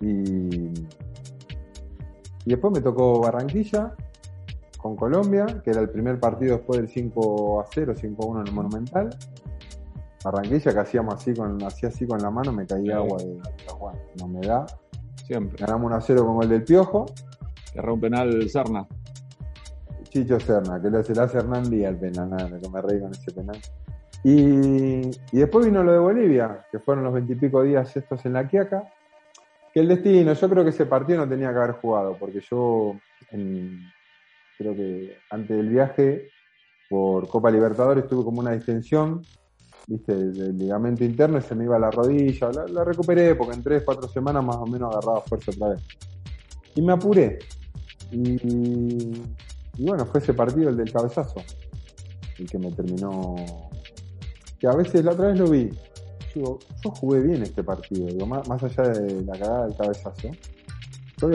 y, y después me tocó Barranquilla con Colombia, que era el primer partido después del 5 a 0, 5 a 1 en el Monumental. Barranquilla que hacíamos así con, hacía así con la mano, me caía agua de la no me da. Siempre. Ganamos 1 a 0 con el del Piojo. Que un penal Serna. Chicho Serna, que hace, el hace Hernán Díaz el penal, nada, que me reí con ese penal. Y, y después vino lo de Bolivia, que fueron los veintipico días estos en la Quiaca. Que el destino, yo creo que ese partido no tenía que haber jugado, porque yo en- creo que antes del viaje por Copa Libertadores tuve como una distensión, viste, del ligamento interno y se me iba la rodilla, la, la recuperé porque en tres, cuatro semanas más o menos agarraba fuerza otra vez. Y me apuré. Y, y bueno, fue ese partido el del cabezazo, el que me terminó que a veces la otra vez lo vi. Digo, yo jugué bien este partido, digo, más, más allá de la cagada del cabezazo. Yo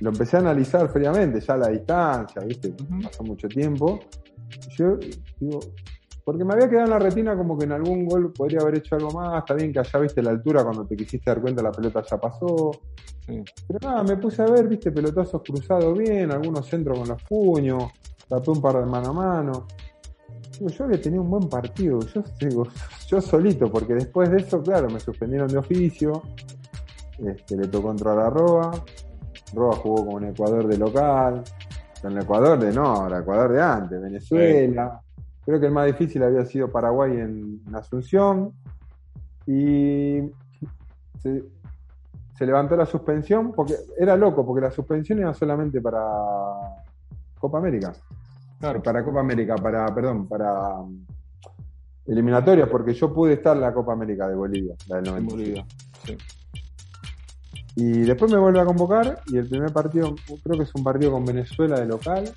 lo empecé a analizar fríamente, ya a la distancia, ¿viste? Pasó mucho tiempo. Yo digo, porque me había quedado en la retina como que en algún gol podría haber hecho algo más, está bien que allá viste la altura cuando te quisiste dar cuenta la pelota ya pasó. Sí. Pero nada, me puse a ver, viste, pelotazos cruzados bien, algunos centros con los puños, tapé un par de mano a mano. Digo, yo había tenido un buen partido, yo digo, yo solito, porque después de eso, claro, me suspendieron de oficio, este, le tocó entrar a Roa, Roa jugó con Ecuador de local, con el Ecuador de no, el Ecuador de antes, Venezuela, creo que el más difícil había sido Paraguay en, Asunción, y se, se levantó la suspensión, porque era loco, porque la suspensión era solamente para Copa América. Claro. Para Copa América, para, perdón, para um, eliminatorias, porque yo pude estar en la Copa América de Bolivia, la del En 90. Bolivia. Sí. Y después me vuelve a convocar y el primer partido, creo que es un partido con Venezuela de local.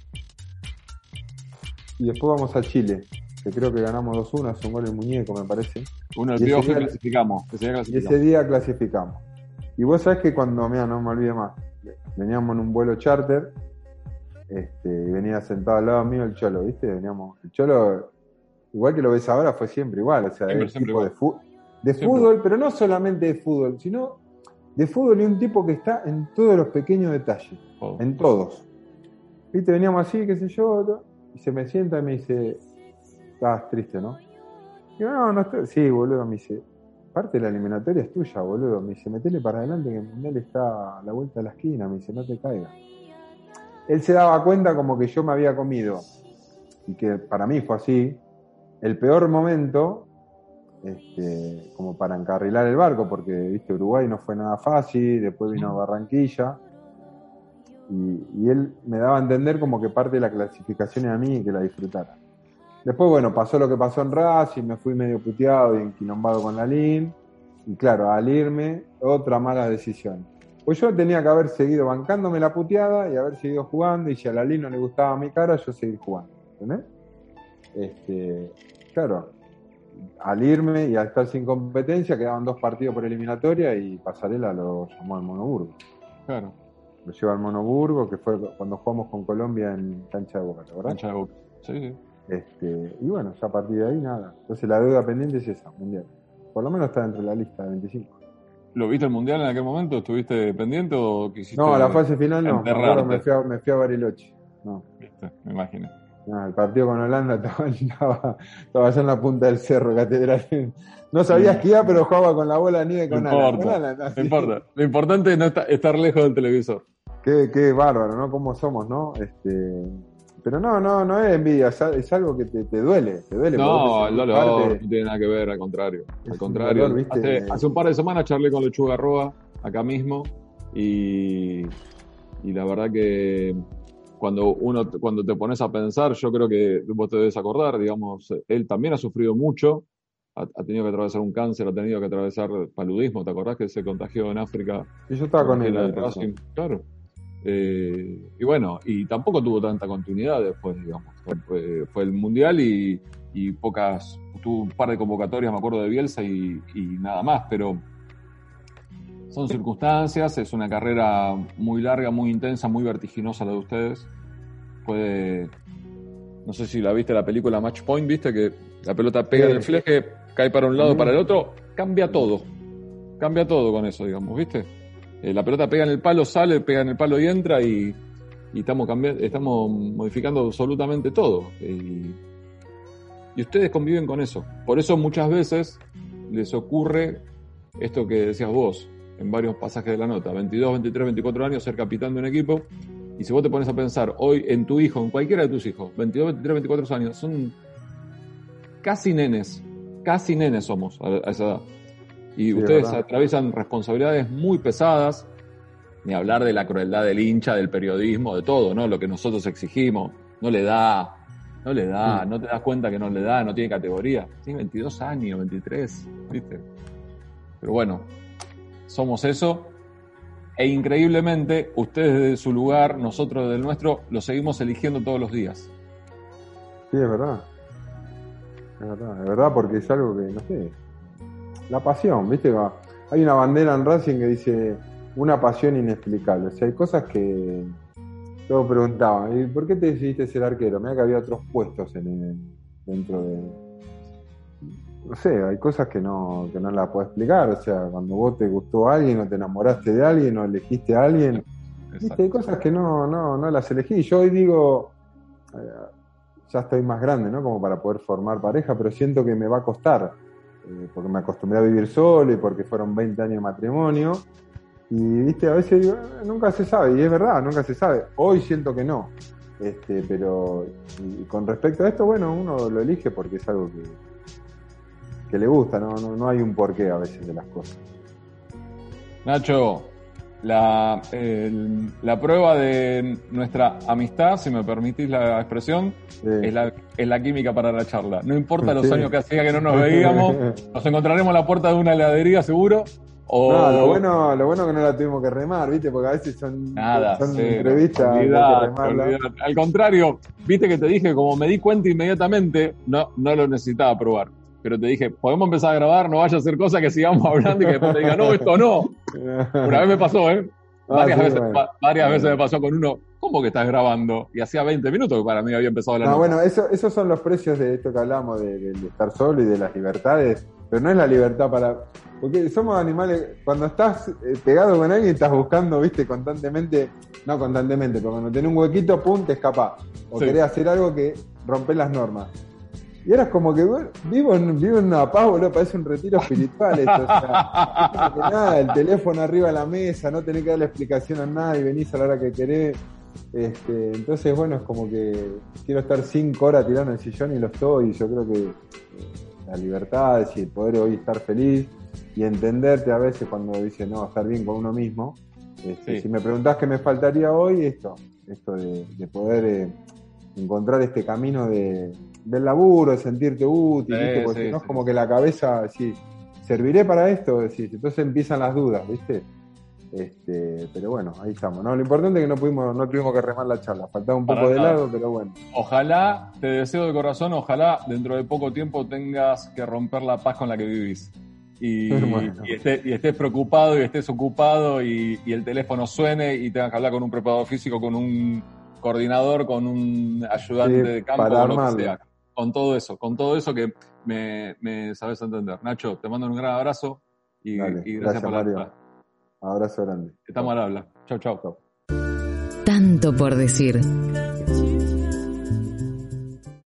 Y después vamos a Chile, que creo que ganamos 2-1, es un gol el muñeco, me parece. Uno del día- clasificamos. Ese día Y clasificamos. ese día clasificamos. Y vos sabés que cuando, mira, no me olvide más, veníamos en un vuelo charter, este, y venía sentado al lado mío el Cholo, ¿viste? Veníamos, el Cholo, igual que lo ves ahora, fue siempre igual, o sea, Siempre, siempre tipo de, fu- de Siempre. fútbol, pero no solamente de fútbol, sino de fútbol y un tipo que está en todos los pequeños detalles, Todo. en todos. ¿Viste? Veníamos así, qué sé yo, y se me sienta y me dice, estás triste, ¿no? Digo, no, no estoy. Sí, boludo, me dice, parte de la eliminatoria es tuya, boludo. Me dice, metele para adelante que el mundial está a la vuelta de la esquina. Me dice, no te caigas. Él se daba cuenta como que yo me había comido, y que para mí fue así, el peor momento, este, como para encarrilar el barco, porque, viste, Uruguay no fue nada fácil, después vino Barranquilla, y, y él me daba a entender como que parte de la clasificación era a mí y que la disfrutara. Después, bueno, pasó lo que pasó en Racing, me fui medio puteado y enquilombado con la LIN. Y claro, al irme, otra mala decisión. Pues yo tenía que haber seguido bancándome la puteada y haber seguido jugando. Y si a la LIN no le gustaba mi cara, yo seguir jugando. Este, claro, al irme y al estar sin competencia, quedaban dos partidos por eliminatoria y Pasarela lo llamó al Monoburgo. Claro. Lo lleva al Monoburgo, que fue cuando jugamos con Colombia en cancha de Boca, ¿te acordás? Cancha de Boca. Sí, sí. Este, y bueno, ya a partir de ahí nada. Entonces la deuda pendiente es esa, mundial. Por lo menos está dentro de la lista de 25. ¿Lo viste el mundial en aquel momento? ¿Estuviste pendiente o quisiste.? No, la fase final no. Me, fui a, me fui a Bariloche. No, Viste, me imagino. no, el partido con Holanda estaba, estaba, estaba allá en la punta del cerro, catedral. No sabía esquiar, pero jugaba con la bola de nieve No con Alan. importa. No importa. Lo importante es no esta- estar lejos del televisor. Qué, qué bárbaro, ¿no? ¿Cómo somos, no? Este, pero no, no, no es envidia, es, al- es algo que te, te duele, te duele. No, el dolor parte- no tiene nada que ver, al contrario. Al contrario. hace, hace un par de semanas charlé con Lechuga Roa, acá mismo, y, y la verdad que cuando uno cuando te pones a pensar, yo creo que vos te debes acordar, digamos, él también ha sufrido mucho, ha, ha tenido que atravesar un cáncer, ha tenido que atravesar paludismo, ¿te acordás que se contagió en África? Y yo estaba con él. Claro. Eh, y bueno, y tampoco tuvo tanta continuidad después, digamos. Fue, fue el Mundial y, y pocas, tuvo un par de convocatorias, me acuerdo de Bielsa y, y nada más, pero son circunstancias, es una carrera muy larga, muy intensa, muy vertiginosa la de ustedes. Puede, no sé si la viste la película Match Point, viste que la pelota pega Sí. en el fleje, cae para un lado, para el otro, cambia todo. Cambia todo con eso, digamos, ¿viste? Eh, la pelota pega en el palo, sale, pega en el palo y entra y, estamos cambiando, estamos modificando absolutamente todo. Y, y ustedes conviven con eso. Por eso muchas veces les ocurre esto que decías vos en varios pasajes de la nota, 22, 23, 24 años, ser capitán de un equipo. Y si vos te pones a pensar hoy en tu hijo, en cualquiera de tus hijos, 22, 23, 24 años, son casi nenes, casi nenes somos a, esa edad. Y ustedes atraviesan responsabilidades muy pesadas, ni hablar de la crueldad del hincha, del periodismo, de todo, ¿no? Lo que nosotros exigimos, no le da, no le da, no te das cuenta que no le da, no tiene categoría. Tiene 22 años, 23, ¿viste? Pero bueno, somos eso. E increíblemente, ustedes desde su lugar, nosotros desde el nuestro, lo seguimos eligiendo todos los días. Sí, es verdad. Es verdad, es verdad, porque es algo que, no sé, la pasión, ¿viste? Hay una bandera en Racing que dice una pasión inexplicable. O sea, hay cosas que todos preguntaban, ¿y por qué te decidiste ser arquero? Mira que había otros puestos en dentro de... No sé, hay cosas que no, que no las puedo explicar. O sea, cuando vos te gustó a alguien o te enamoraste de alguien o elegiste a alguien, ¿viste? hay cosas que no, no, no las elegí. Yo hoy digo, eh, ya estoy más grande, ¿no? Como para poder formar pareja, pero siento que me va a costar, eh, porque me acostumbré a vivir solo y porque fueron 20 años de matrimonio y viste, a veces digo, ah, nunca se sabe, y es verdad, nunca se sabe. Hoy siento que no. Este, pero con respecto a esto, bueno, uno lo elige porque es algo que, que le gusta, ¿no? No, hay un porqué a veces de las cosas. Nacho, la, la prueba de nuestra amistad, si me permitís la expresión, es, la, es, la, química para la charla. No importa los años que hacía que no nos veíamos, nos encontraremos a la puerta de una heladería seguro no, lo bueno, lo bueno que no la tuvimos que remar, ¿viste? Porque a veces son, Nada, son entrevistas. Al contrario, viste que te dije, como me di cuenta inmediatamente, no, no lo necesitaba probar. Pero te dije, podemos empezar a grabar, no vaya a hacer cosas que sigamos hablando y que después te diga, no, esto no. Una vez me pasó, ¿eh? Ah, varias, veces, varias veces me pasó con uno, ¿cómo que estás grabando? Y hacía 20 minutos que para mí había empezado la No, bueno, eso, esos son los precios de esto que hablamos, de, de estar solo y de las libertades. Pero no es la libertad para porque somos animales, cuando estás eh, pegado con alguien, estás buscando, viste, constantemente, no constantemente, pero cuando tenés un huequito, pum, te escapás. O querés hacer algo que rompe las normas. Y eras como que vivo en, vivo en una paz, boludo, parece un retiro espiritual esto. O sea, nada, el teléfono arriba de la mesa, no tenés que darle explicación a nadie, venís a la hora que querés. Este, entonces, bueno, es como que quiero estar cinco horas tirando en el sillón y lo estoy. Y yo creo que eh, la libertad y el poder hoy estar feliz y entenderte a veces cuando dice no, estar bien con uno mismo. Este, si me preguntás qué me faltaría hoy, esto, esto de, poder eh, encontrar este camino de, del laburo, de sentirte útil, porque no es como que la cabeza, sí, ¿serviré para esto? entonces empiezan las dudas, ¿viste? Este, pero bueno, ahí estamos. ¿no? Lo importante es que no pudimos, no tuvimos que remar la charla, faltaba un poco de lado, pero bueno. Ojalá, te deseo de corazón, ojalá dentro de poco tiempo tengas que romper la paz con la que vivís y, estés, preocupado y estés ocupado y, el teléfono suene y tengas que hablar con un preparador físico, con un coordinador, con un ayudante de campo, lo que sea. Con todo eso, con todo eso que me, sabes entender. Nacho, te mando un gran abrazo y, gracias, por la Abrazo grande. Estamos al habla. Chau, chau. Tanto por decir.